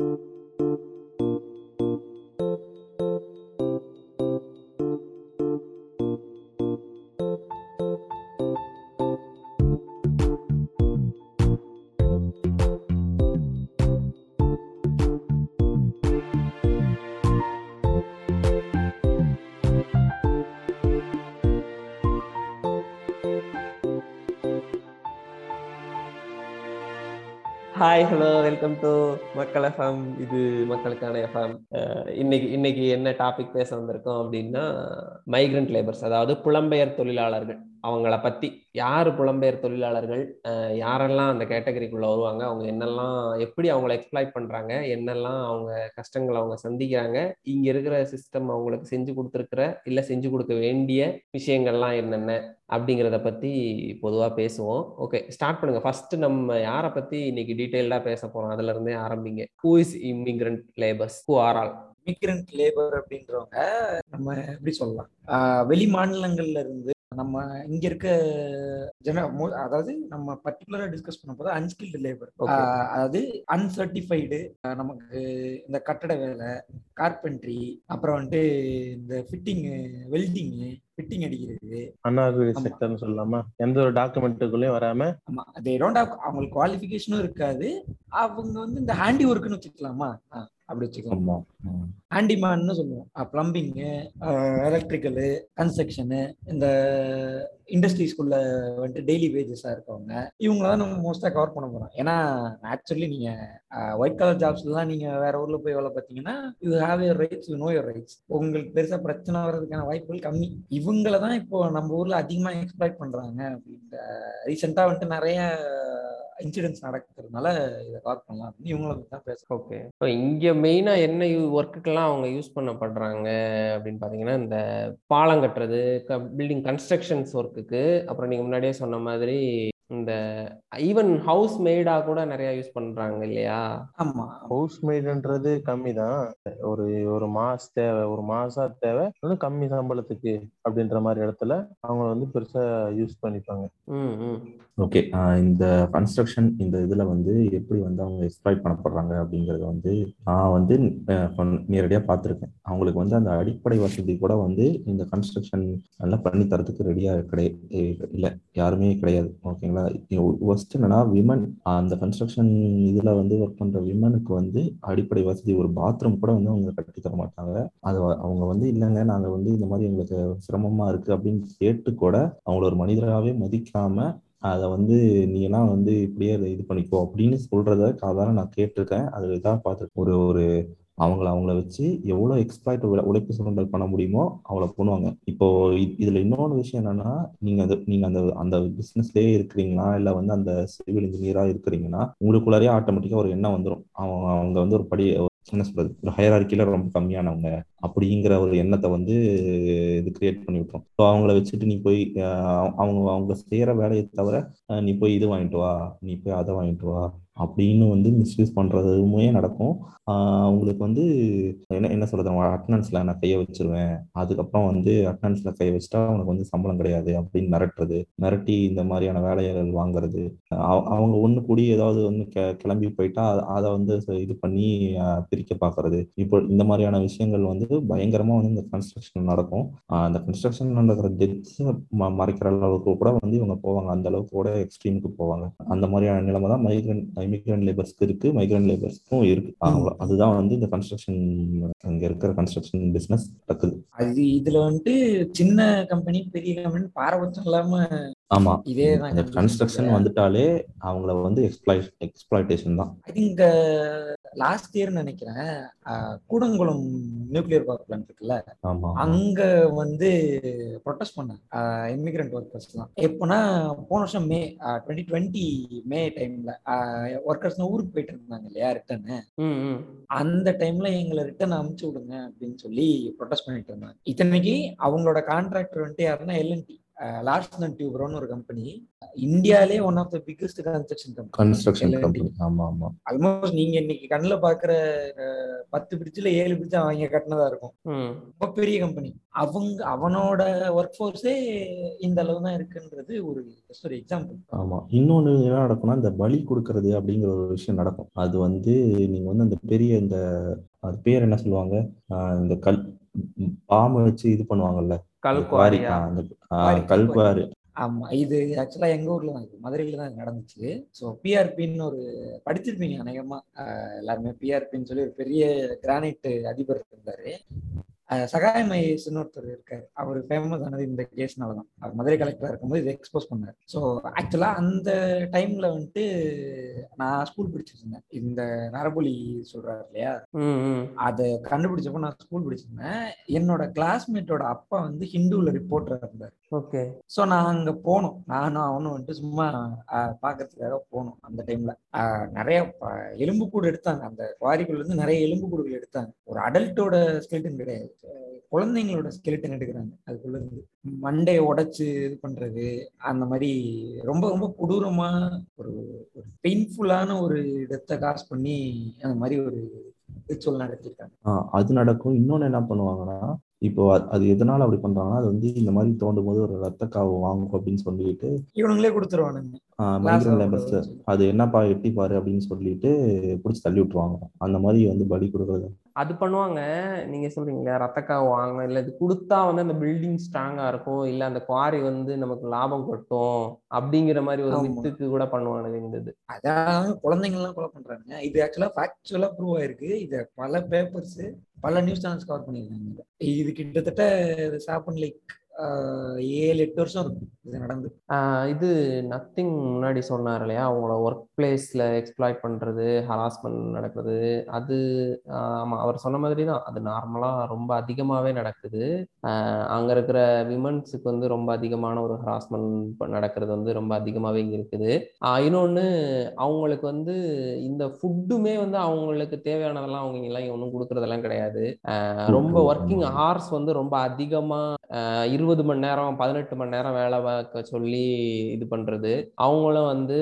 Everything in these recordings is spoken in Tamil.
Música hi hello welcome to Makkal FM இது மக்களுக்கான எஃப்எம் இன்னைக்கு இன்னைக்கு என்ன டாபிக் பேச வந்திருக்கோம் அப்படின்னா மைக்ரண்ட் லேபர்ஸ் அதாவது புலம்பெயர் தொழிலாளர்கள். அவங்கள பத்தி யார் புலம்பெயர் தொழிலாளர்கள் யாரெல்லாம் அந்த கேட்டகரிக்குள்ள வருவாங்க அவங்க என்னெல்லாம் எப்படி அவங்கள எக்ஸ்ப்ளாய்ட் பண்றாங்க என்னெல்லாம் அவங்க கஷ்டங்களை அவங்க சந்திக்கிறாங்க இங்க இருக்கிற சிஸ்டம் அவங்களுக்கு செஞ்சு கொடுத்துருக்குற இல்ல செஞ்சு கொடுக்க வேண்டிய விஷயங்கள்லாம் என்னென்ன அப்படிங்கிறத பத்தி பொதுவா பேசுவோம். ஓகே ஸ்டார்ட் பண்ணுங்க. ஃபர்ஸ்ட் நம்ம யாரை பத்தி இன்னைக்கு டீட்டெயில்டா பேச போறோம்? அதுல இருந்தே ஆரம்பிங்க. Who is immigrant labours who are all immigrant labour அப்படின்றவங்க நம்ம எப்படி சொல்லலாம்? ஆஹ் வெளி மாநிலங்கள்ல இருந்து நம்ம இங்க இருக்க ஜன அதாவது நம்ம பர்டிகுலரா டிஸ்கஸ் பண்ண போது அன்ஸ்கில்டு லேபர் Okay. அதாவது அன்சர்டிஃபைடு நமக்கு இந்த கட்டட வேலை கார்பென்ட்ரி அப்புறம் வந்துட்டு இந்த ஃபிட்டிங் வெல்டிங்கு ஃபிட்டிங் அடிக்கிறது. அன்னார்கரி ஆமா. செக்டர்னு சொல்லாம? எந்த ஒரு டாக்குமெண்ட்டுக்குள்ளயும் வராம? ஆமா. தே டோன்ட் ஹவ் அவங்களுக்கு குவாலிஃபிகேஷனும் இருக்காது. அவங்க வந்து இந்த ஹேண்டி ஒர்க்குன்னு வச்சுக்கலாமா அப்படி வச்சுக்கலாம் ஹேண்டிமேன்னு சொல்லுவோம். பிளம்பிங்கு எலக்ட்ரிக்கலு கன்ஸ்ட்ரக்ஷனு இந்த இண்டஸ்ட்ரீஸ்குள்ள வந்துட்டு டெய்லி வேஜஸாக இருக்கவங்க இவங்கள தான் நம்ம மோஸ்ட்டாக கவர் பண்ண போகிறோம் ஏன்னா ஆக்சுவலி நீங்கள் ஒயிட் கலர் ஜாப்ஸ்லாம் நீங்கள் வேற ஊரில் போய் வேலை பார்த்தீங்கன்னா you have your rights you know your rights உங்களுக்கு பெருசாக பிரச்சனை வர்றதுக்கான வாய்ப்புகள் கம்மி. இவங்கள தான் இப்போ நம்ம ஊரில் அதிகமாக எக்ஸ்பிளைட் பண்ணுறாங்க அப்படின்ற ரீசெண்டா வந்துட்டு நிறைய இன்சிடென்ட்ஸ் நடக்கிறதுனால இதை கவர் பண்ணலாம் அப்படின்னு இவங்கள தான் பேச ஓகே இப்போ இங்க மெயினா என்ன ஒர்க்குக்கெல்லாம் அவங்க யூஸ் பண்ணப்படுறாங்க அப்படின்னு பாத்தீங்கன்னா இந்த பாலம் கட்டுறது பில்டிங் கன்ஸ்ட்ரக்ஷன்ஸ் ஒர்க்குக்கு அப்புறம் நீங்க முன்னாடியே சொன்ன மாதிரி இந்த ஈவன் ஹவுஸ் மேடா கூட நிறைய யூஸ் பண்றாங்க இல்லையா? ஆமாம் ஹவுஸ் மேடுன்றது கம்மி தான் ஒரு ஒரு மாச தேவை ஒரு மாசம் தேவை இன்னும் கம்மி சம்பளத்துக்கு அப்படின்ற மாதிரி இடத்துல அவங்க வந்து பெருசா யூஸ் பண்ணிப்பாங்க. ஓகே இந்த கன்ஸ்ட்ரக்ஷன் இந்த இதுல வந்து எப்படி வந்து அவங்க எக்ஸ்ப்ளாய்ட் பண்ணப்படுறாங்க அப்படிங்கறத வந்து நான் வந்து நேரடியாக பார்த்துருக்கேன். அவங்களுக்கு வந்து அந்த அடிப்படை வசதி கூட வந்து இந்த கன்ஸ்ட்ரக்ஷன் எல்லாம் பண்ணி தரதுக்கு ரெடியா கிடையாது இல்லை யாருமே கிடையாது. ஓகேங்களா ஃபர்ஸ்ட் என்னன்னா விமன் அந்த கன்ஸ்ட்ரக்ஷன் இதுல வந்து ஒர்க் பண்ற விமனுக்கு வந்து அடிப்படை வசதி ஒரு பாத்ரூம் கூட வந்து அவங்க கட்டி தர மாட்டாங்க. அது அவங்க வந்து இல்லைங்க நாங்க வந்து இந்த மாதிரி எங்களுக்கு சிரமமா இருக்கு அப்படின்னு கேட்டு கூட அவங்கள ஒரு மனிதராகவே மதிக்காம அதை வந்து நீ எல்லாம் வந்து இப்படியே அதை இது பண்ணிக்கோ அப்படின்னு சொல்றத காதால நான் கேட்டிருக்கேன். அது இதாக பார்த்துருக்கேன் ஒரு ஒரு அவங்கள அவங்கள வச்சு எவ்வளோ எக்ஸ்பிளாய்ட் உழைப்பு சுரண்டல் பண்ண முடியுமோ அவளை பண்ணுவாங்க. இப்போ இதுல இன்னொன்று விஷயம் என்னன்னா நீங்க அது நீங்க அந்த அந்த பிசினஸ்லயே இருக்கிறீங்களா இல்லை வந்து அந்த சிவில் இன்ஜினியரா இருக்கிறீங்கன்னா உங்களுக்குள்ளாரே ஆட்டோமேட்டிக்கா ஒரு எண்ணம் வந்துடும் அவங்க அவங்க வந்து ஒரு படி என்ன சொல்றது ஒரு ஹயரார்கில ரொம்ப கம்மியானவங்க அப்படிங்கிற ஒரு எண்ணத்தை வந்து இது கிரியேட் பண்ணி விட்டுரும். ஸோ அவங்கள வச்சுட்டு நீ போய் அவங்க அவங்க செய்யற வேலையை தவிர நீ போய் இது வாங்கிட்டு வா நீ போய் அதை வாங்கிட்டு வா அப்படின்னு வந்து மிஸ்யூஸ் பண்ணுறதுமே நடக்கும். அவங்களுக்கு வந்து என்ன என்ன சொல்றது? அட்டனன்ஸ்ல நான் கையை வச்சிருவேன். அதுக்கப்புறம் வந்து அட்டனன்ஸ்ல கையை வச்சுட்டா அவனுக்கு வந்து சம்பளம் கிடையாது அப்படின்னு மிரட்டுறது. மிரட்டி இந்த மாதிரியான வேலைகள் வாங்குறது. அவங்க ஒன்று கூடி ஏதாவது வந்து கெ- கிளம்பி போயிட்டா அதை வந்து இது பண்ணி பிரிக்க பார்க்கறது இப்போ இந்த மாதிரியான விஷயங்கள் வந்து பயங்கரமாக வந்து இந்த கன்ஸ்ட்ரக்ஷன் நடக்கும். அந்த கன்ஸ்ட்ரக்ஷன் நடக்கிற டெத்ஸை மறைக்கிற அளவுக்கு கூட வந்து இவங்க போவாங்க. அந்த அளவுக்கு கூட எக்ஸ்ட்ரீமுக்கு போவாங்க. அந்த மாதிரியான நிலைமை தான் மைக்ரண்ட் இமிகிரண்ட் லேபர்ஸ்க்கு இருக்கு மைக்ரண்ட் லேபர்ஸ்க்கும் இருக்கு. அவ்வளோ அதுதான் வந்து இந்த கன்ஸ்ட்ரக்ஷன் அங்க இருக்கிற கன்ஸ்ட்ரக்ஷன் பிசினஸ் நடக்குது. அது இதுல வந்துட்டு சின்ன கம்பெனி பெரிய கம்பெனி பாரபட்சம் இல்லாம ஆமா. இதே தான் இந்த கன்ஸ்ட்ரக்ஷன் வந்துட்டாலே அவங்கள வந்து எக்ஸ்ப்ளாய் எக்ஸ்ப்ளாய்டேஷன் தான். ஐ திங்க் லாஸ்ட் இயர் நினைக்கிறேன் கூடங்குளம் நியூக்ளியர் பவர் பிளான்ட் இருக்குல்ல அங்க வந்து ப்ரொட்டஸ்ட் பண்ணாங்க. இமிகிரண்ட் ஒர்க்கர்ஸ்லாம் எப்போனா போன வருஷம் மே டுவெண்ட்டி டுவெண்ட்டி மே டைம்ல ஒர்க்கர்ஸ் ஊருக்கு போயிட்டு இருந்தாங்க இல்லையா ரிட்டர்னு அந்த டைம்ல எங்களை ரிட்டர்ன் அமுச்சு விடுங்க அப்படின்னு சொல்லி ப்ரொட்டஸ்ட் பண்ணிட்டு இருந்தாங்க. இத்தனைக்கு அவங்களோட கான்ட்ராக்டர் வந்துட்டு யாருன்னா எல்என்டி லாஸ்ட் டியூப்ரோன்னு ஒரு company இந்தியாலே one of the biggest construction company construction company ஆமா ஆமா. ஆல்மோஸ்ட் நீங்க இன்னைக்கு கண்ணுல பாக்குற பத்து பிரிட்ஜ்ல ஏழு பிரிட்ஜ் அவங்க கட்டினதா இருக்கும். ரொம்ப பெரிய கம்பெனி அவங்க அவனோட ஒர்க் ஃபோர்ஸே இந்த அளவு தான் இருக்குன்றது ஒரு ஒரு எக்ஸாம்பிள் ஆமா. இன்னொன்னு என்ன நடக்கும்னா இந்த பலி கொடுக்கறது அப்படிங்கிற ஒரு விஷயம் நடக்கும். அது வந்து நீங்க வந்து அந்த பெரிய இந்த அது பேர் என்ன சொல்லுவாங்க? இந்த கல் பாம்பு வச்சு இது பண்ணுவாங்கல்ல? அந்த குவாரி கல்குவாரியா? ஆஹ் அந்த குவாரி, ஆஹ் கல்குவாரி. ஆமா இது ஆக்சுவலா எங்க ஊர்ல தான் மதுரையில தான் நடந்துச்சு. ஸோ பிஆர்பின்னு ஒரு படிச்சிருப்பீங்க அநேகமா. எல்லாருமே பிஆர்பின்னு சொல்லி ஒரு பெரிய கிரானைட் அதிபர் இருந்தாரு. சகாய மகேஷ்னு ஒருத்தர் இருக்காரு. அவர் ஃபேமஸ் ஆனது இந்த கேஸ்னால தான் அவர் மதுரை கலெக்டரா இருக்கும்போது இதை எக்ஸ்போஸ் பண்ணார். ஸோ ஆக்சுவலா அந்த டைம்ல வந்துட்டு நான் ஸ்கூல் படிச்சிட்டு இருந்தேன் இந்த நரபுலி சொல்றாரு இல்லையா? அதை கண்டுபிடிச்சப்போ நான் ஸ்கூல் படிச்சிருந்தேன். என்னோட கிளாஸ்மேட்டோட அப்பா வந்து ஹிந்துவில் ரிப்போர்ட்டர் இருந்தார். ஓகே. ஸோ நான் அங்கே போனோம். நானும் அவனும் வந்துட்டு சும்மா பார்க்கறதுக்காக போனோம் அந்த டைம்ல நிறைய ப- எலும்புக்கூடு எடுத்தாங்க. அந்த குவாரிக்குள்ள இருந்து நிறைய எலும்புக்கூடுகள் எடுத்தாங்க. ஒரு அடல்ட்டோட ஸ்கெலிட்டன் கிடையாது. குழந்தைங்களோட ஸ்கெலிட்டன் எடுக்கிறாங்க. அதுக்குள்ள இருந்து மண்டையை உடைச்சு இது பண்றது அந்த மாதிரி ரொம்ப ரொம்ப கொடூரமா ஒரு ஒரு பெயின்ஃபுல்லான ஒரு டெத்தை காசு பண்ணி அந்த மாதிரி ஒரு ரிச்சுவல் நடத்திருக்காங்க. அது நடக்கும். இன்னொன்னு என்ன பண்ணுவாங்கன்னா இப்போ அது எதனால அப்படி பண்றாங்கன்னா அது வந்து இந்த மாதிரி தோண்டும் போது ஒரு ரத்த காவு வாங்கும் அப்படின்னு சொல்லிட்டு இவனுங்களே கொடுத்துருவானுங்க. அது என்னப்பா எட்டி பாரு அப்படின்னு சொல்லிட்டு பிடிச்சி தள்ளி விட்டுருவாங்க. அந்த மாதிரி வந்து பலி கொடுக்குறது. அது பண்ணுவாங்க. நீங்க சொல்றீங்களா ரத்தக்காவு வாங்க இல்ல இது கொடுத்தா வந்து அந்த பில்டிங் ஸ்ட்ராங்கா இருக்கும். இல்ல அந்த குவாரி வந்து நமக்கு லாபம் கொட்டும் அப்படிங்கிற மாதிரி ஒரு ஆமா. மித்துக்கு கூட பண்ணுவானுங்க இந்த இது. அதான் குழந்தைங்கள்லாம் கொலை பண்றாங்க. இது ஆக்சுவலா ஃபேக்சுவலா ப்ரூவ் ஆயிருக்கு. இத பல பேப்பர்ஸ் பல நியூஸ் சேனல்ஸ் கவர் பண்ணியிருக்காங்க. இத. கிட்டத்தட்ட சாப்பன் லைக் ஏழு எட்டு வருஷம் இருக்கும் இது நடந்து. ஆஹ் இது நத்திங் முன்னாடி சொன்னார் இல்லையா? அவங்கள ஒர்க் பிளேஸ்ல எக்ஸ்ப்ளாய்ட் பண்றது ஹராஸ்மெண்ட் நடக்குது. அது ஆமா அவர் சொன்ன மாதிரி தான். அது நார்மலா ரொம்ப அதிகமாவே நடக்குது. அங்க இருக்கிற விமன்ஸுக்கு வந்து ரொம்ப அதிகமான ஒரு ஹராஸ்மெண்ட் நடக்கிறது வந்து ரொம்ப அதிகமாவே இங்க இருக்குது. இன்னொன்னு அவங்களுக்கு வந்து இந்த ஃபுட்டுமே வந்து அவங்களுக்கு தேவையானதெல்லாம் அவங்க எல்லாம் ஒன்றும் கொடுக்கறதெல்லாம் கிடையாது. ரொம்ப ஒர்க்கிங் ஹார்ஸ் வந்து ரொம்ப அதிகமா இருபது மணி நேரம் பதினெட்டு மணி நேரம் வேலை பார்க்க சொல்லி இது பண்றது. அவங்களும் வந்து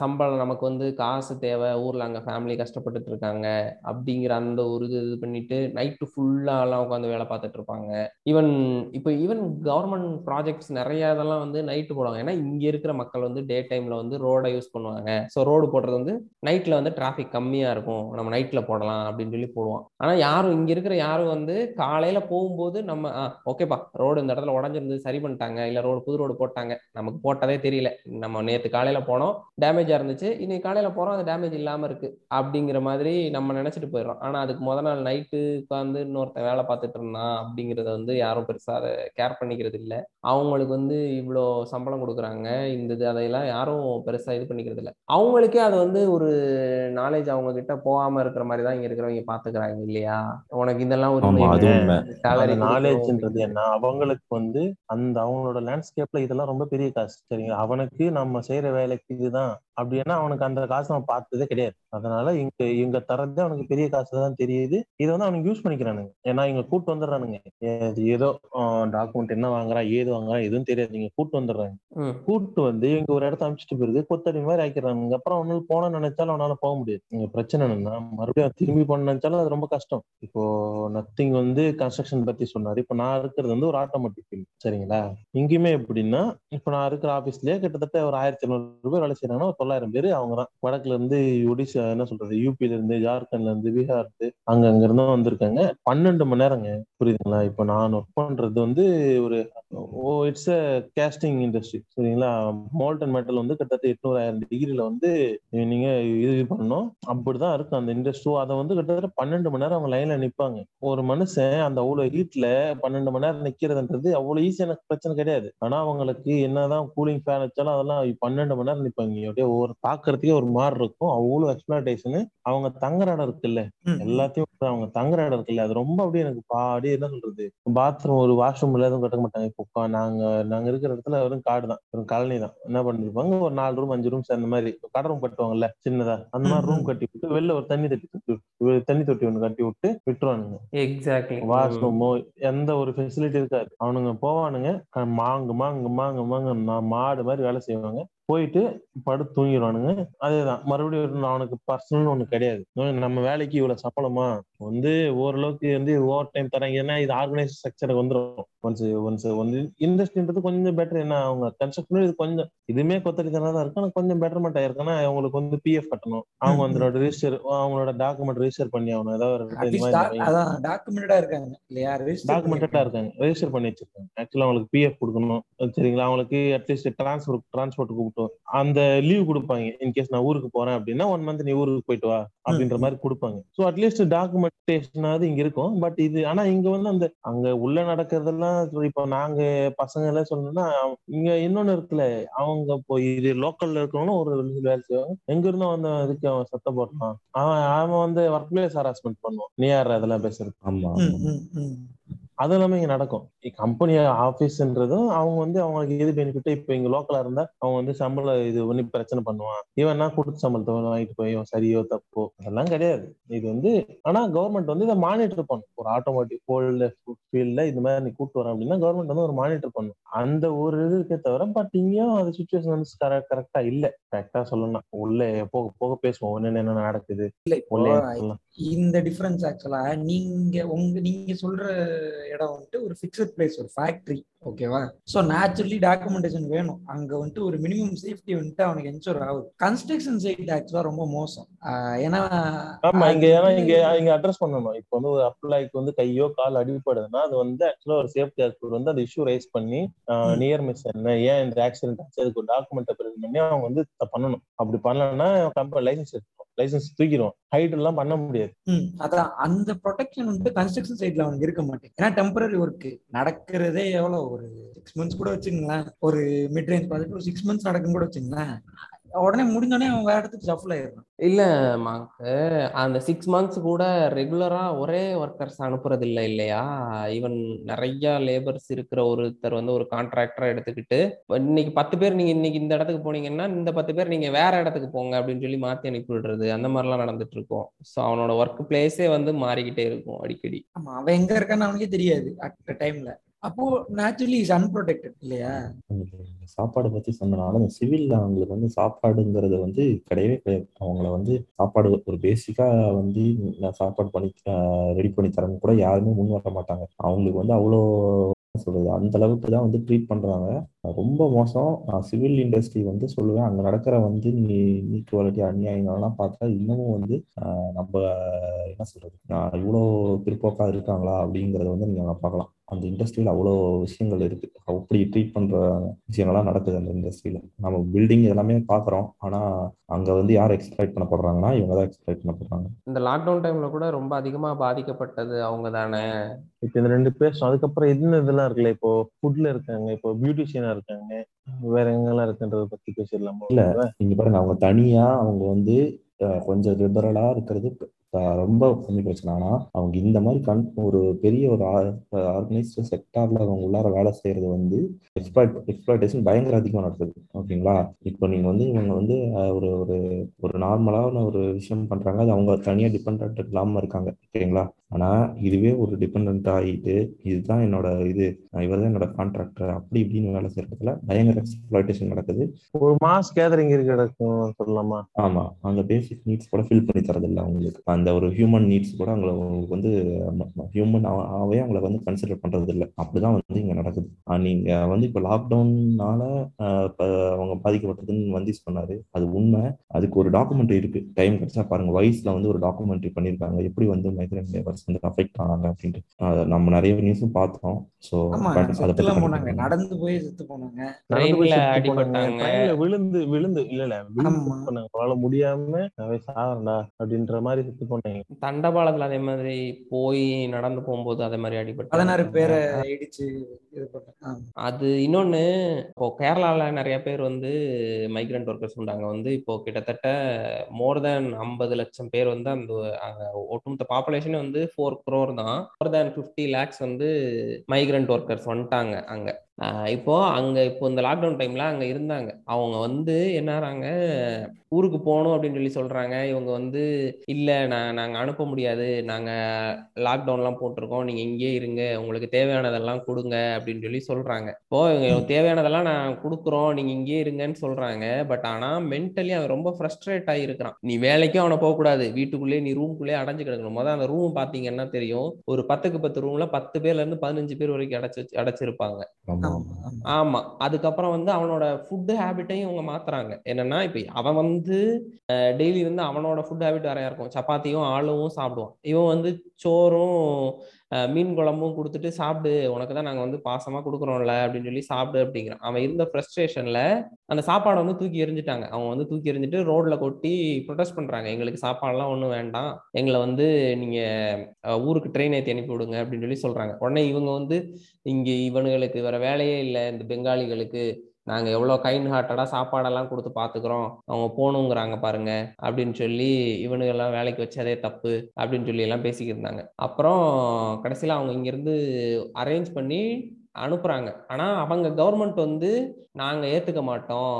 சம்பளம் நமக்கு வந்து காசு தேவை ஊரில் அங்கே ஃபேமிலி கஷ்டப்பட்டுட்டு இருக்காங்க அப்படிங்கிற அந்த ஒரு இது இது பண்ணிட்டு நைட்டு ஃபுல்லாலாம் உட்காந்து வேலை பார்த்துட்டு இருப்பாங்க. ஈவன் இப்போ ஈவன் கவர்மெண்ட் ப்ராஜெக்ட்ஸ் நிறைய இதெல்லாம் வந்து நைட்டு போடுவாங்க. ஏன்னா இங்கே இருக்கிற மக்கள் வந்து டே டைம்ல வந்து ரோடை யூஸ் பண்ணுவாங்க. ஸோ ரோடு போடுறது வந்து நைட்டில் வந்து டிராஃபிக் கம்மியாக இருக்கும். நம்ம நைட்டில் போடலாம் அப்படின்னு சொல்லி போடுவோம் ஆனால் யாரும் இங்கே இருக்கிற யாரும் வந்து காலையில் போகும்போது நம்ம ஓகேப்பா ரோடு இந்த இடத்துல உடஞ்சிருந்து சரி பண்ணிட்டாங்க. இல்லை ரோடு புது ரோடு போட்டாங்க. நமக்கு போட்டதே தெரியல. நம்ம நேற்று காலையில் போனோம் டேமேஜா இருந்துச்சு. இன்னைக்கு காலையில போறோம் அது டேமேஜ் இல்லாம இருக்கு. அப்படிங்கிற மாதிரி நம்ம நினைச்சிட்டு போயிடுறோம். ஆனா அதுக்கு முத நாள் நைட்டு உட்காந்து இன்னொருத்தன் வேலை பார்த்துட்டு இருந்தான் அப்படிங்கறத வந்து யாரும் பெருசா அதை கேர் பண்ணிக்கிறது இல்ல. அவங்களுக்கு வந்து இவ்வளோ சம்பளம் கொடுக்குறாங்க இந்த இது அதையெல்லாம் யாரும் பெருசா இது பண்ணிக்கிறது இல்ல. அவங்களுக்கே அது வந்து ஒரு நாலேஜ் அவங்க கிட்ட போகாம இருக்கிற மாதிரி தான் இங்க இருக்கிறவங்க பாத்துக்கிறாங்க இல்லையா? உனக்கு இதெல்லாம் ஒரு நாலேஜ்ன்றது என்ன? அவங்களுக்கு வந்து அந்த அவங்களோட லேண்ட்ஸ்கேப்ல இதெல்லாம் ரொம்ப பெரிய காசு சரிங்களா? அவனுக்கு நம்ம செய்யற வேலைக்கு இதுதான். அப்படின்னா அவனுக்கு அந்த காசு அவன் பார்த்ததே கிடையாது. அதனால இங்க இங்க தரதே அவனுக்கு பெரிய காசு தான் தெரியுது. இதை வந்து அவனுக்கு யூஸ் பண்ணிக்கிறானுங்க. ஏன்னா இங்க கூட்டு வந்துடுறானுங்க. ஏதோ டாக்குமெண்ட் என்ன வாங்குறான் ஏது வாங்குறான் எதுவும் தெரியாது. இங்க கூட்டு வந்துடுறாங்க. கூட்டு வந்து இவங்க ஒரு இடத்த அமைச்சிட்டு பிறகு கொத்தடி மாதிரி ஆக்கிறானுங்க அப்புறம் அவனால போன நினைச்சாலும் அவனால போக முடியாது. இங்க பிரச்சனை என்னன்னா மறுபடியும் திரும்பி போன நினைச்சாலும் அது ரொம்ப கஷ்டம். இப்போ நத்திங் வந்து கன்ஸ்ட்ரக்ஷன் பத்தி சொன்னாரு. இப்போ நான் இருக்கிறது வந்து ஒரு ஆட்டோமேட்டிக் சரிங்களா? இங்கேயுமே எப்படின்னா இப்போ நான் இருக்கிற ஆபீஸ்லயே கிட்டத்தட்ட ஒரு ஆயிரத்தி எழுநூறு பேர் வேலை செய்யறாங்கன்னா ஒரு தொள்ளாயிரம் பேர் அவங்க தான். வடக்குல இருந்து ஒடிசா என்ன சொல்றது யூபில இருந்து ஜார்க்கண்ட்ல இருந்து பீகார் இருந்து அங்க அங்க இருந்தா வந்திருக்காங்க. பன்னெண்டு மணி நேரங்க. புரியுதுங்களா? இப்போ நான் ஒர்க் பண்றது வந்து ஒரு oh it's a casting industry சரிங்களா? மோல்டன் மெட்டல் வந்து கிட்டத்தட்ட எட்நூறாயிரம் டிகிரியில வந்து நீங்க இது பண்ணணும். அப்படிதான் இருக்கும் அந்த இண்டஸ்ட்ரி அதை வந்து கிட்டத்தட்ட பன்னெண்டு மணி நேரம் அவங்க லைன்ல நிப்பாங்க. ஒரு மனுஷன் அந்த அவ்வளவு ஹீட்ல பன்னெண்டு மணி நேரம் நிக்கிறதுன்றது அவ்வளவு ஈஸியான பிரச்சனை கிடையாது. ஆனா அவங்களுக்கு என்னதான் கூலிங் ஃபேன் வச்சாலும் அதெல்லாம் பன்னெண்டு மணி நேரம் நிப்பாங்க. அப்படியே ஒரு பாக்குறதுக்கே ஒரு மாதிரி இருக்கும். அவ்வளவு எக்ஸ்பிளேஷன் அவங்க தங்குற இடம் இருக்குல்ல? எல்லாத்தையும் அவங்க தங்குற இடம் இருக்குல்ல? அது ரொம்ப அப்படியே எனக்கு பாடி என்ன சொல்றது? பாத்ரூம் ஒரு வாஷ்ரூம் எதுவும் கட்ட மாட்டாங்க. இப்போ நாங்க நாங்க இருக்கிற இடத்துல வெறும் காடு தான். வெறும் காலனி தான். என்ன பண்ணிருப்பாங்க? ஒரு நாலு ரூம் அஞ்சு ரூம்ஸ் அந்த மாதிரி. கடை ரூம் கட்டுவாங்கல்ல? சின்னதா. அந்த மாதிரி ரூம் கட்டி விட்டு வெளில ஒரு தண்ணி தட்டி தண்ணி தொட்டி ஒண்ணு கட்டி விட்டு விட்டுருவானுங்க. எக்ஸாக்ட்லி வாஷ்ரூமோ எந்த ஒரு ஃபெசிலிட்டி இருக்காது. அவனுங்க போவானுங்க. மாங்கு மாங்கு மாங்கு மாங்கு மாடு மாதிரி வேலை செய்வாங்க. போயிட்டு படுத்து தூங்கிடுவானுங்க அதேதான். மறுபடியும் அவனுக்கு பர்சனல் ஒண்ணு கிடையாது. நம்ம வேலைக்கு இவ்வளவு சம்பளமா? வந்து ஓரளவுக்கு வந்து ஓவர் டைம் தராங்க ஏன்னா இது ஆர்கனைஸ் ஸ்ட்ரக்சருக்கு வந்துடும் ஒன்ஸ் ஒன்ஸ் வந்து இண்டஸ்ட்ரின்றது கொஞ்சம் பெட்டர் என்ன அவங்க கன்ஸ்ட்ரக்ஷன் இது கொஞ்சம் இதுவுமே கொத்தடித்தனா தான் இருக்கு. கொஞ்சம் பெட்டர்மெண்ட் ஆயிருக்குன்னா அவங்களுக்கு வந்து பிஎஃப் கட்டணும். அவங்க அவங்களோட ரிஜிஸ்டர் அவங்களோட டாக்குமெண்ட் ரிஜிஸ்டர் பண்ணி ஆகணும். ஏதாவது அதான் டாக்குமெண்டடா இருக்காங்க. இல்லையா? டாக்குமெண்டடா இருக்காங்க. ரெஜிஸ்டர் பண்ணி வச்சிருக்காங்க. ஆக்சுவலா அவங்களுக்கு பிஎஃப் கொடுக்கணும். சரிங்களா? அவங்களுக்கு அட்லீஸ்ட் டிரான்ஸ்போர்ட் டிரான்ஸ்போர்ட் கூப்பிட்டோம் அந்த லீவ் கொடுப்பாங்க. இன்கேஸ் நான் ஊருக்கு போறேன் அப்படின்னா ஒன் மந்த் நீ ஊருக்கு போயிட்டு வா அப்படின்ற மாதிரி கொடுப்பாங்க. ஸோ அட்லீஸ்ட் டாக்குமெண்டேஷனாவது இங்க இருக்கும். பட் இது ஆனா இங்க வந்து அந்த அங்க உள்ள நடக்கிறதெல்லாம் இப்போ நாங்க பசங்க எல்லாம் சொல்லணும்னா இங்க இன்னொன்னு இருக்குல்ல அவங்க இப்போ இது லோக்கல்ல இருக்கிறவங்களும் ஒரு வேலை செய்வாங்க. எங்க இருந்தோ வந்து அதுக்கு அவன் சத்தம் போட்டான் அவன் அவன் வந்து ஒர்க் பிளேஸ் ஹராஸ்மெண்ட் பண்ணுவான். நீ யார் அதெல்லாம் பேசுறது? ஆமா. அது எல்லாமே இங்க நடக்கும். கம்பெனி ஆபீஸ்ன்றதும் அவங்க வந்து அவங்களுக்கு எது பெனிஃபிட் இப்ப இங்க லோக்கலா இருந்தா அவன் வந்து சம்பளம் இது பண்ணி பிரச்சனை பண்ணுவான். இவன்னா கொடுத்து சம்பளத்தை வாங்கிட்டு போய் இவன் சரியோ தப்போ அதெல்லாம் கிடையாது. இது வந்து ஆனா கவர்மெண்ட் வந்து இதை மானிட்டர் பண்ணும். ஒரு ஆட்டோமேட்டிக் ஃபோல்டு ஃபீல்ட்ல இந்த மாதிரி நீ கூட்டு வரேன் அப்படின்னா கவர்மெண்ட் வந்து ஒரு மானிட்டர் பண்ணும். அந்த ஒரு இது இருக்கே தவிர பட் இங்கேயும் அந்த சுச்சுவேஷன் வந்து கரெக்டா இல்ல. கரெக்டா சொல்லணும் உள்ள போக போக பேசுவோம். என்னென்ன என்ன நடக்குது? இந்த டிஃபரன்ஸ் ஆக்சுவலா நீங்க உங்க நீங்க சொல்ற இடம் வந்துட்டு ஒரு ஃபிக்ஸட் பிளேஸ் ஒரு ஃபேக்ட்ரி ஓகேவா? சோ நேச்சுரலி டாக்குமெண்டேஷன் வேணும். அங்க வந்துட்டு ஒரு மினிமம் சேஃப்டி வந்துட்டு அவனுக்கு என்ஷூர் ஆகுது. கன்ஸ்ட்ரக்ஷன் சைட் ஆக்சுவலா ரொம்ப மோசம். ஏன்னா ஆமா இங்க ஏன்னா வந்து- இங்க இங்க அட்ரஸ் பண்ணணும்? இப்போ வந்து ஒரு அப்ளைக்கு வந்து கையோ கால் அடிபடுதுன்னா அது வந்து ஆக்சுவலா ஒரு சேஃப்டி ஆக்டர் வந்து அந்த இஷ்யூ ரைஸ் பண்ணி. நியர் மிஸ் என்ன ஏன் இந்த ஆக்சிடென்ட் ஆச்சு? அதுக்கு ஒரு டாக்குமெண்ட் பிரிண்ட் பண்ணி அவங்க வந்து பண்ணணும். அப்படி பண்ணலன்னா கம்பெனி லைசன்ஸ் எடுக்கணும் லைசன்ஸ் தூக்கிடும் ஹைட் எல்லாம் பண்ண முடியாது. அதான். அந்த ப்ரொடெக்ஷன் வந்துட்டு கன்ஸ்ட்ரக்ஷன் சைட்ல அவனுக்கு இருக்க மாட்டேங்குது. ஏன்னா டெம்பரரி ஒர்க் நடக்கிறதே எவ்வளவு? ஒரு சிக்ஸ் மந்த்ஸ் கூட வச்சுங்களேன் ஒரு மிட் ரேஞ்ச் ப்ராஜெக்ட் ஒரு சிக்ஸ் மந்த்ஸ் நடக்கும் கூட வச்சுங்களேன் உடனே முடிஞ்சோடனே அவன் வேற இடத்துக்கு ஷஃபில் ஆயிடுறான். இல்ல மாக்கு அந்த சிக்ஸ் மந்த்ஸ் கூட ரெகுலரா ஒரே ஒர்க்கர்ஸ் அனுப்புறது இல்ல இல்லையா? ஈவன் நிறைய லேபர்ஸ் இருக்கிற ஒருத்தர் வந்து ஒரு கான்ட்ராக்டரா எடுத்துக்கிட்டு இன்னைக்கு பத்து பேர் நீங்க இன்னைக்கு இந்த இடத்துக்கு போனீங்கன்னா இந்த பத்து பேர் நீங்க வேற இடத்துக்கு போங்க அப்படின்னு சொல்லி மாத்தி அனுப்பி விடுறது. அந்த மாதிரிலாம் நடந்துட்டு இருக்கும். ஸோ அவனோட ஒர்க் பிளேஸே வந்து மாறிக்கிட்டே இருக்கும் அடிக்கடி. ஆமா அவன் எங்க இருக்கான்னு அவனுக்கே தெரியாது அட் டைம்ல அப்போ நேச்சுரலி இஸ் அன்ப்ரொடெக்டட் இல்லையா? சாப்பாடு பத்தி சொன்னனால அந்த சிவில்ல அவங்களுக்கு வந்து சாப்பாடுங்கிறது வந்து கிடையவே கிடையாது. அவங்கள வந்து சாப்பாடு ஒரு பேசிக்கா வந்து நான் சாப்பாடு பண்ணி ரெடி பண்ணி தரேன்னு கூட யாருமே முன் வர மாட்டாங்க. அவங்களுக்கு வந்து அவ்வளோ சொல்றது? அந்த அளவுக்கு தான் வந்து ட்ரீட் பண்றாங்க. ரொம்ப மோசம். நான் சிவில் இண்டஸ்ட்ரி வந்து சொல்லுவேன். அங்க நடக்கிற வந்து நீ ஈக்குவாலிட்டி அநியாயங்கள்லாம் பார்த்தா இன்னமும் வந்து நம்ம என்ன சொல்றது? இவ்வளோ பிற்போக்கா இருக்காங்களா அப்படிங்கறத வந்து நீங்க பார்க்கலாம். அந்த இண்டஸ்ட்ரியில அவ்வளோ விஷயங்கள் இருக்கு. அப்படி ட்ரீட் பண்ற விஷயங்கள்லாம் நடக்குது அந்த இண்டஸ்ட்ரியில நம்ம பில்டிங் எல்லாமே பாக்குறோம். ஆனா அங்க வந்து யார் எக்ஸ்பிளைட் பண்ணப்படுறாங்கன்னா இவங்க தான் எக்ஸ்பிளைட் பண்ணப்படுறாங்க. இந்த லாக்டவுன் டைம்ல கூட ரொம்ப அதிகமா பாதிக்கப்பட்டது அவங்க தானே? இப்போ இந்த ரெண்டு பேசும் அதுக்கப்புறம் என்ன இதெல்லாம் இருக்குல்ல? இப்போ ஃபுட்ல இருக்காங்க இப்போ பியூட்டிஷியனா இருக்காங்க வேற எங்கெல்லாம் இருக்குன்றத பத்தி பேசிடலாமா? இல்ல. நீங்க பாருங்க அவங்க தனியா அவங்க வந்து கொஞ்சம் லிபரலா இருக்கிறது ரொம்ப கம்மி பிரச்சனை ஆனா அவங்க இந்த மாதிரி கண் ஒரு பெரிய ஒரு ஆர்கனைஸ்டு செக்டார்ல அவங்க உள்ளார வேலை செய்யறது வந்து எக்ஸ்பிளாய்ட் எக்ஸ்பிளாய்டேஷன் பயங்கர அதிகமா நடக்குது. ஓகேங்களா? இப்போ நீங்க வந்து இவங்க வந்து ஒரு ஒரு ஒரு நார்மலான ஒரு விஷயம் பண்றாங்க. அது அவங்க தனியா டிபெண்ட் இல்லாம இருக்காங்க. ஓகேங்களா? ஆனா இதுவே ஒரு டிபெண்ட் ஆகிட்டு இதுதான் என்னோட இது இவர் தான் என்னோட கான்ட்ராக்டர் அப்படி இப்படின்னு வேலை செய்யறதுல பயங்கர எக்ஸ்பிளாய்டேஷன் நடக்குது. ஒரு மாஸ் கேதரிங் இருக்கு கிடக்கும் சொல்லலாமா? ஆமா. அந்த பேசிக் நீட்ஸ் கூட ஃபில் பண்ணி தரது இல்லை அவங்களுக்கு அந்த ஒரு ஹியூமன் நீட்ஸ் கூட அவங்கள அவங்களுக்கு வந்து ஹியூமன் ஆவே அவங்கள வந்து கன்சிடர் பண்றது இல்லை அப்படிதான் வந்து இங்க நடக்குது. நீங்க வந்து இப்போ லாக்டவுன்னால அவங்க பாதிக்கப்பட்டதுன்னு வந்து சொன்னாரு. அது உண்மை. அதுக்கு ஒரு டாக்குமெண்ட்ரி இருக்கு. டைம் கிடைச்சா பாருங்க. வயசுல வந்து ஒரு டாக்குமெண்ட்ரி பண்ணியிருக்காங்க எப்படி வந்து மைக்ரேட் லேபர்ஸ் வந்து அஃபெக்ட் ஆனாங்க அப்படின்ட்டு. நம்ம நிறைய நியூஸும் பார்த்தோம். செத்துலாம் போனாங்க. நடந்து போய் செத்து போனாங்க. விழுந்து விழுந்து இல்ல இல்ல அவளால முடியாம சாகறா அப்படின்ற மாதிரி செத்து போனாங்க தண்டபாளத்துல அதே மாதிரி போய் நடந்து போகும்போது அதே மாதிரி அடிபட்டு பதினாறு பேரை இடிச்சு இது அது இன்னொன்னு இப்போ கேரளால நிறைய பேர் வந்து மைக்ரண்ட் ஒர்க்கர்ஸ் உண்டாங்க. வந்து இப்போ கிட்டத்தட்ட மோர் தென் ஐம்பது லட்சம் பேர் வந்து அந்த அங்க ஒட்டுமொத்த பாப்புலேஷன் வந்து ஃபோர் குரோர் தான். மோர் தென் ஃபிஃப்டி லேக்ஸ் வந்து மைக்ரண்ட் ஒர்க்கர்ஸ் வந்துட்டாங்க அங்க. ஆஹ் இப்போ அங்க இப்போ இந்த லாக்டவுன் டைம்ல அங்க இருந்தாங்க. அவங்க வந்து என்னாராங்க ஊருக்கு போகணும் அப்படின்னு சொல்லி சொல்றாங்க. இவங்க வந்து இல்ல நான் நாங்க அனுப்ப முடியாது. நாங்க லாக்டவுன்லாம் போட்டிருக்கோம். நீங்க இங்கேயே இருங்க. உங்களுக்கு தேவையானதெல்லாம் கொடுங்க. அப்படின்னு சொல்லி சொல்றாங்க. இப்போ இவங்க தேவையானதெல்லாம் நான் கொடுக்குறோம். நீங்க இங்கேயே இருங்கன்னு சொல்றாங்க. பட் ஆனா மென்டலி அவன் ரொம்ப ஃப்ரஸ்ட்ரேட் ஆகிருக்கிறான் நீ வேலைக்கும் அவனை போகக்கூடாது வீட்டுக்குள்ளேயே நீ ரூம்குள்ளேயே அடைஞ்சு கிடக்கணும். முதல்ல அந்த ரூம் பார்த்தீங்கன்னா தெரியும். ஒரு பத்துக்கு பத்து ரூம்ல பத்து பேர்ல இருந்து பதினஞ்சு பேர் வரைக்கும் அடைச்சி அடைச்சிருப்பாங்க. ஆமா அதுக்கப்புறம் வந்து அவனோட ஃபுட் ஹேபிட்டையும் இவங்க மாத்துறாங்க. என்னன்னா இப்ப அவன் வந்து டெய்லி வந்து அவனோட ஃபுட் ஹேபிட் வேறையா இருக்கும் சப்பாத்தியும் ஆளுவும் சாப்பிடுவான். இவன் வந்து சோறும் மீன் குழம்பும் கொடுத்துட்டு சாப்பிடு உனக்கு தான் நாங்கள் வந்து பாசமாக கொடுக்குறோம்ல அப்படின்னு சொல்லி சாப்பிடு அப்படிங்கிறான். அவன் இருந்த ஃப்ரஸ்ட்ரேஷனில் அந்த சாப்பாடை வந்து தூக்கி எறிஞ்சிட்டாங்க. அவங்க வந்து தூக்கி எறிஞ்சிட்டு ரோட்ல கொட்டி ப்ரொடெஸ்ட் பண்ணுறாங்க எங்களுக்கு சாப்பாடெலாம் ஒன்றும் வேண்டாம். எங்களை வந்து நீங்கள் ஊருக்கு ட்ரெயின் ஏற்றி அனுப்பி விடுங்க அப்படின்னு சொல்லி சொல்கிறாங்க உடனே இவங்க வந்து இங்கே இவனுங்களுக்கு வேற வேலையே இல்லை. இந்த பெங்காலிகளுக்கு நாங்க எவ்வளவு கைண்ட் ஹார்ட்டடா சாப்பாடெல்லாம் கொடுத்து பாத்துக்கிறோம் அவங்க போகணுங்கிறாங்க பாருங்க. அப்படின்னு சொல்லி இவனுங்கெல்லாம் வேலைக்கு வச்சதே தப்பு அப்படின்னு சொல்லி எல்லாம் பேசிக்கிட்டு இருந்தாங்க. அப்புறம் கடைசியில அவங்க இங்கேருந்து அரேஞ்ச் பண்ணி அனுப்புறாங்க. ஆனா அவங்க கவர்மெண்ட் வந்து நாங்க ஏத்துக்க மாட்டோம்.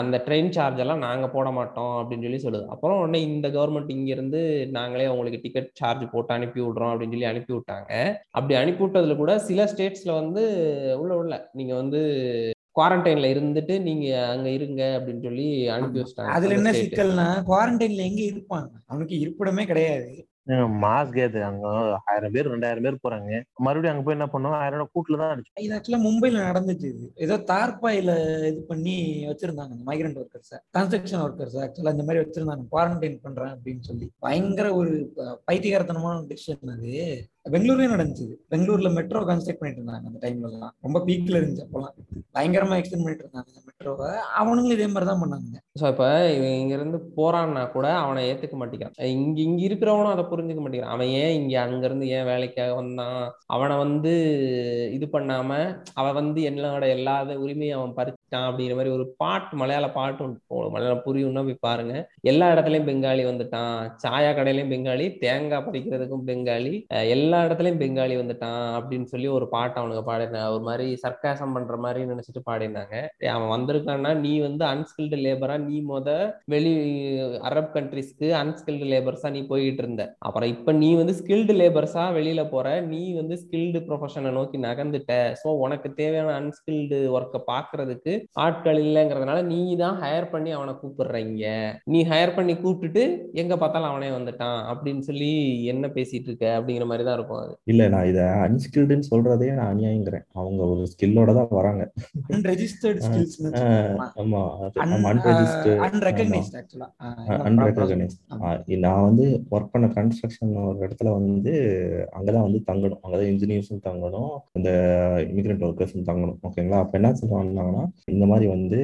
அந்த ட்ரெயின் சார்ஜ் எல்லாம் நாங்க போட மாட்டோம் அப்படின்னு சொல்லி சொல்லுது. அப்புறம் உடனே இந்த கவர்மெண்ட் இங்க இருந்து நாங்களே உங்களுக்கு டிக்கெட் சார்ஜ் போட்டு அனுப்பி விடுறோம் அப்படின்னு சொல்லி அனுப்பி விட்டாங்க. அப்படி அனுப்பி விட்டதுல கூட சில ஸ்டேட்ஸ்ல வந்து உள்ள உள்ள நீங்க வந்து குவாரண்டைன்ல இருந்துட்டு நீங்க அங்க இருங்க அப்படின்னு சொல்லி அனுப்பி வச்சிட்டாங்க அதுல என்ன. சிக்கல்னா குவாரண்டைன்ல எங்க இருப்பான் அவனுக்கு இருப்பிடமே கிடையாது. மாஸ்க் ஏது அங்க ஆயிரம் பேர் ரெண்டாயிரம் பேர் போறாங்க. மறுபடியும் அங்க போய் என்ன பண்ணுவோம் ஆயிரம் கூட்டுல தான் அடிச்சு இது ஆக்சுவலா மும்பைல நடந்துச்சு இது. ஏதோ தார்பாயில இது பண்ணி வச்சிருந்தாங்க மைக்ரண்ட் ஒர்க்கர்ஸ் கன்ஸ்ட்ரக்ஷன் ஒர்க்கர்ஸ் ஆக்சுவலா இந்த மாதிரி வச்சிருந்தாங்க. குவாரண்டைன் பண்றேன் அப்படின்னு சொல்லி. பயங்கர ஒரு பைத்தியகாரத்தனமான டிசிஷன் அது. பெங்களூர்லயும் நடந்துச்சு. பெங்களூர்ல மெட்ரோ கன்ஸ்ட்ரக்ட் பண்ணிட்டு இருந்தாங்க அந்த டைம்ல எல்லாம் ரொம்ப பீக்ல இருந்துச்சு அப்பெல்லாம் பயங்கரமா எக்ஸ்டெண்ட் பண்ணிட்டு இருந்தாங்க மெட்ரோவை அவனுங்களும் இதே மாதிரி தான் பண்ணாங்க. ஸோ இப்ப இங்க இருந்து போறான்னா கூட அவனை ஏத்துக்க மாட்டேங்கிறான். இங்க இங்க இருக்கிறவனும் அதை புரிஞ்சுக்க மாட்டேங்கிறான். அவன் ஏன் இங்க அங்க இருந்து ஏன் வேலைக்காக வந்தான்? அவனை வந்து இது பண்ணாம அவன் வந்து என்னோட எல்லா உரிமையும் அவன் பறிச்சிட்டான் அப்படிங்கிற மாதிரி ஒரு பாட்டு மலையாள பாட்டு உண்டு. உங்களுக்கு மலையாளம் புரியும்னா போய் பாருங்க. எல்லா இடத்துலயும் பெங்காலி வந்துட்டான். சாயா கடையிலயும் பெங்காலி தேங்காய் பறிக்கிறதுக்கும் பெங்காலி எல்லா எல்லா இடத்துலயும் பெங்காலி வந்துட்டான் அப்படின்னு சொல்லி ஒரு பாட்டு அவனுக்கு பாடினான் ஒரு மாதிரி சர்க்காசம் பண்ற மாதிரி நினைச்சிட்டு பாடினாங்க. அவன் வந்திருக்கான்னா நீ வந்து அன்ஸ்கில்டு லேபரா நீ முத வெளி அரப் கண்ட்ரிஸ்க்கு அன்ஸ்கில்டு லேபர்ஸா நீ போய்கிட்டு இருந்த. அப்புறம் இப்ப நீ வந்து ஸ்கில்டு லேபர்ஸா வெளியில போற. நீ வந்து ஸ்கில்டு ப்ரொஃபஷனை நோக்கி நகர்ந்துட்ட. ஸோ உனக்கு தேவையான அன்ஸ்கில்டு ஒர்க்கை பாக்குறதுக்கு ஆட்கள் இல்லைங்கிறதுனால நீ தான் ஹையர் பண்ணி அவனை கூப்பிடுறீங்க. நீ ஹையர் பண்ணி கூப்பிட்டுட்டு எங்க பார்த்தாலும் அவனே வந்துட்டான் அப்படின்னு சொல்லி என்ன பேசிட்டு இருக்க அப்படிங்கிற மாதிரி தான் இருக்கும் அது. இல்ல நான் இத அன்ஸ்கில்டுன்னு சொல்றதே நான் அநியாயங்கிறேன். அவங்க ஒரு ஸ்கில்லோட தான் வராங்க. அன்ரெஜிஸ்டர்ட் ஸ்கில்ஸ்னு ஆஹ் ஆமா. அன்ரெஜிஸ்டர்ட் அன்ரெகனைஸ்ட் ஆக்சுவலா அன்ரெகனைஸ் நான் வந்து ஒர்க் பண்ண கன்ஸ்ட்ரக்ஷன் ஒரு இடத்துல வந்து அங்கதான் வந்து தங்கணும். அங்கதான் இன்ஜினியர்ஸும் தங்கணும். இந்த இமிகிரண்ட் ஒர்க்கர்ஸும் தங்கணும். ஓகேங்களா அப்ப என்ன சொல்லுவாங்கன்னா இந்த மாதிரி வந்து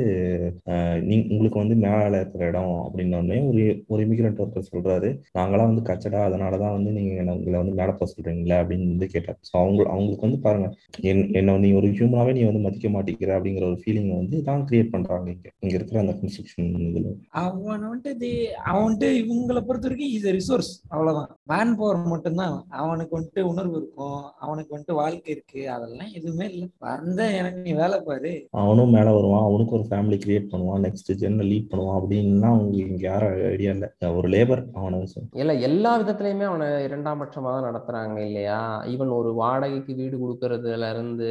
நீ உங்களுக்கு வந்து மேல இருக்கிற இடம் அப்படின்னோடனே ஒரு ஒரு இமிகிரண்ட் ஒர்க்கர் சொல்றாரு. நாங்களாம் வந்து கச்சடா அதனாலதான் வந்து நீங்க உங்களை வந்து மேல போக சொல்றீங்களா அப்படின்னு வந்து கேட்டார். ஸோ அவங்க அவங்களுக்கு வந்து பாருங்க என் என்ன நீ ஒரு ஹியூமனாவே நீ வந்து மதிக்க மாட்டேங்கிற அப்படிங்கிற ஒரு ஃபீலிங் வந்து தான் கிரியேட் பண்றாங்க இங்க. இங்க இருக்கிற அந்த கன்ஸ்ட்ரக்ஷன் இதுல. அவன் வந்துட்டு இது- அவன் வந்துட்டு இவங்களை பொறுத்த வரைக்கும் இஸ் ரிசோர்ஸ் அவ்வளவுதான். மேன் பவர் மட்டும்தான். அவனுக்கு வந்துட்டு உணர்வு இருக்கும். அவனுக்கு வந்துட்டு வாழ்க்கை இருக்கு. அதெல்லாம் எதுவுமே இல்லை. வந்த எனக்கு நீ வேலை பாரு. அவனும் மேல வருவான். அவனுக்கு ஒரு ஃபேமிலி கிரியேட் பண்ணுவான். நெக்ஸ்ட் ஜென்ன லீட் பண்ணுவான் அப்படின்லாம் அவங்க இங்க யாரும் ஐடியா இல்ல. ஒரு லேபர் அவனை இல்ல எல்லா விதத்துலயுமே அவனை இரண்டாம் பட்சமா தான் நடத்துறாங்க. இல்லையா? ஈவன் ஒரு வாடகைக்கு வீடு கொடுக்கறதுல இருந்து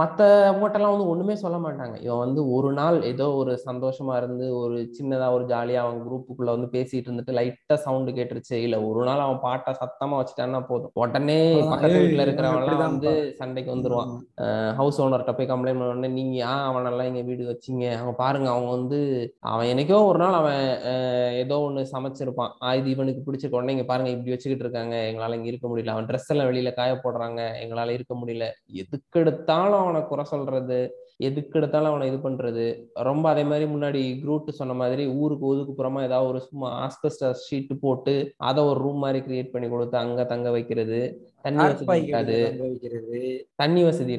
மத்த அவங்ககிட்டலாம் வந்து ஒண்ணுமே சொல்ல மாட்டாங்க. இவன் வந்து ஒரு நாள் ஏதோ ஒரு சந்தோஷமா இருந்து ஒரு சின்னதா ஒரு ஜாலியா அவன் குரூப்புக்குள்ள வந்து பேசிட்டு இருந்துட்டு லைட்டா சவுண்ட் கேட்டுருச்சு. இல்ல ஒரு நாள் அவன் பாட்டை சத்தமா வச்சுட்டான்னா போதும். உடனே பக்கத்து வீட்டுல இருக்கிறவன். வந்து சண்டைக்கு வந்துருவான். ஹவுஸ் ஓனர்கிட்ட போய் கம்ப்ளைண்ட் பண்ண உடனே நீங்க ஏன் அவனெல்லாம் இங்க வீடு வச்சீங்க? அவங்க பாருங்க அவங்க வந்து அவன் என்னைக்கோ ஒரு நாள் அவன் ஏதோ ஒண்ணு சமைச்சிருப்பான். இது இவனுக்கு பிடிச்சிருக்க உடனே இங்க பாருங்க இப்படி வச்சுக்கிட்டு இருக்காங்க. எங்களால இங்க இருக்க முடியல. அவன் ட்ரெஸ் எல்லாம் வெளியில காய போடுறாங்க எங்களால இருக்க முடியல. எதுக்கு எடுத்தாலும் அவனை குறை சொல்றது எதுக்கு எடுத்தாலும் அவனை இது பண்றது. ரொம்ப அதே மாதிரி முன்னாடி குரூட் சொன்ன மாதிரி ஊருக்கு ஒதுக்குப்புறமா ஏதாவது ஒரு சும்மா ஆஸ்பெஸ்டஸ் ஷீட் போட்டு அதை ஒரு ரூம் மாதிரி கிரியேட் பண்ணி கொடுத்து அங்க தங்க வைக்கிறது. தண்ணி வசதி இருக்காது. தண்ணி வசதி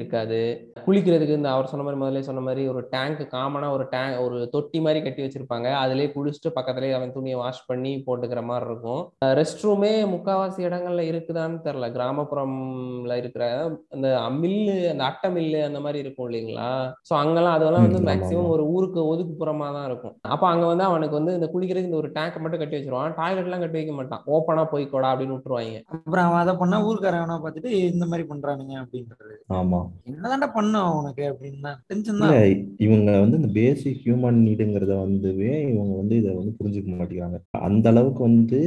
குளிக்கிறதுக்கு இந்த அவர் சொன்ன மாதிரி முதல்ல சொன்ன மாதிரி ஒரு டேங்க் காமனா ஒரு டேங்க் ஒரு தொட்டி மாதிரி கட்டி வச்சிருப்பாங்க. அதுலயே குளிச்சுட்டு பக்கத்துலயே அவன் துணியை வாஷ் பண்ணி போட்டுக்கிற மாதிரி இருக்கும். ரெஸ்ட் ரூமே முக்காவாசி இடங்கள்ல இருக்குதான்னு தெரியல. கிராமப்புறம்ல இருக்கிற அந்த மில்லு அந்த அட்டை மில்லு அந்த மாதிரி இருக்கும் இல்லைங்களா? சோ அங்கெல்லாம் அதெல்லாம் வந்து மேக்சிமம். ஒரு ஊருக்கு ஒதுக்குப்புறமா தான் இருக்கும். அப்ப அங்க வந்து அவனுக்கு வந்து இந்த குளிக்கிறதுக்கு இந்த ஒரு டேங்க் மட்டும் கட்டி வச்சிருவான். டாய்லெட் எல்லாம் கட்டி வைக்க மாட்டான். ஓப்பனா போய்க்கோடா அப்படின்னு விட்டுருவாங்க. அப்புறம் அவன் அதை பண்ணா ஊருக்காரவனா பார்த்துட்டு இந்த மாதிரி பண்றானுங்க அப்படின்றது. ஆமா. என்னதான்டா பண்ணோம் உனக்கு அப்படின்னா டென்ஷன் தான் இவங்க வந்து இந்த பேசிக் ஹியூமன் நீடுங்கிறத வந்துவே இவங்க வந்து இதை வந்து புரிஞ்சுக்க மாட்டேங்கிறாங்க. அந்த அளவுக்கு வந்து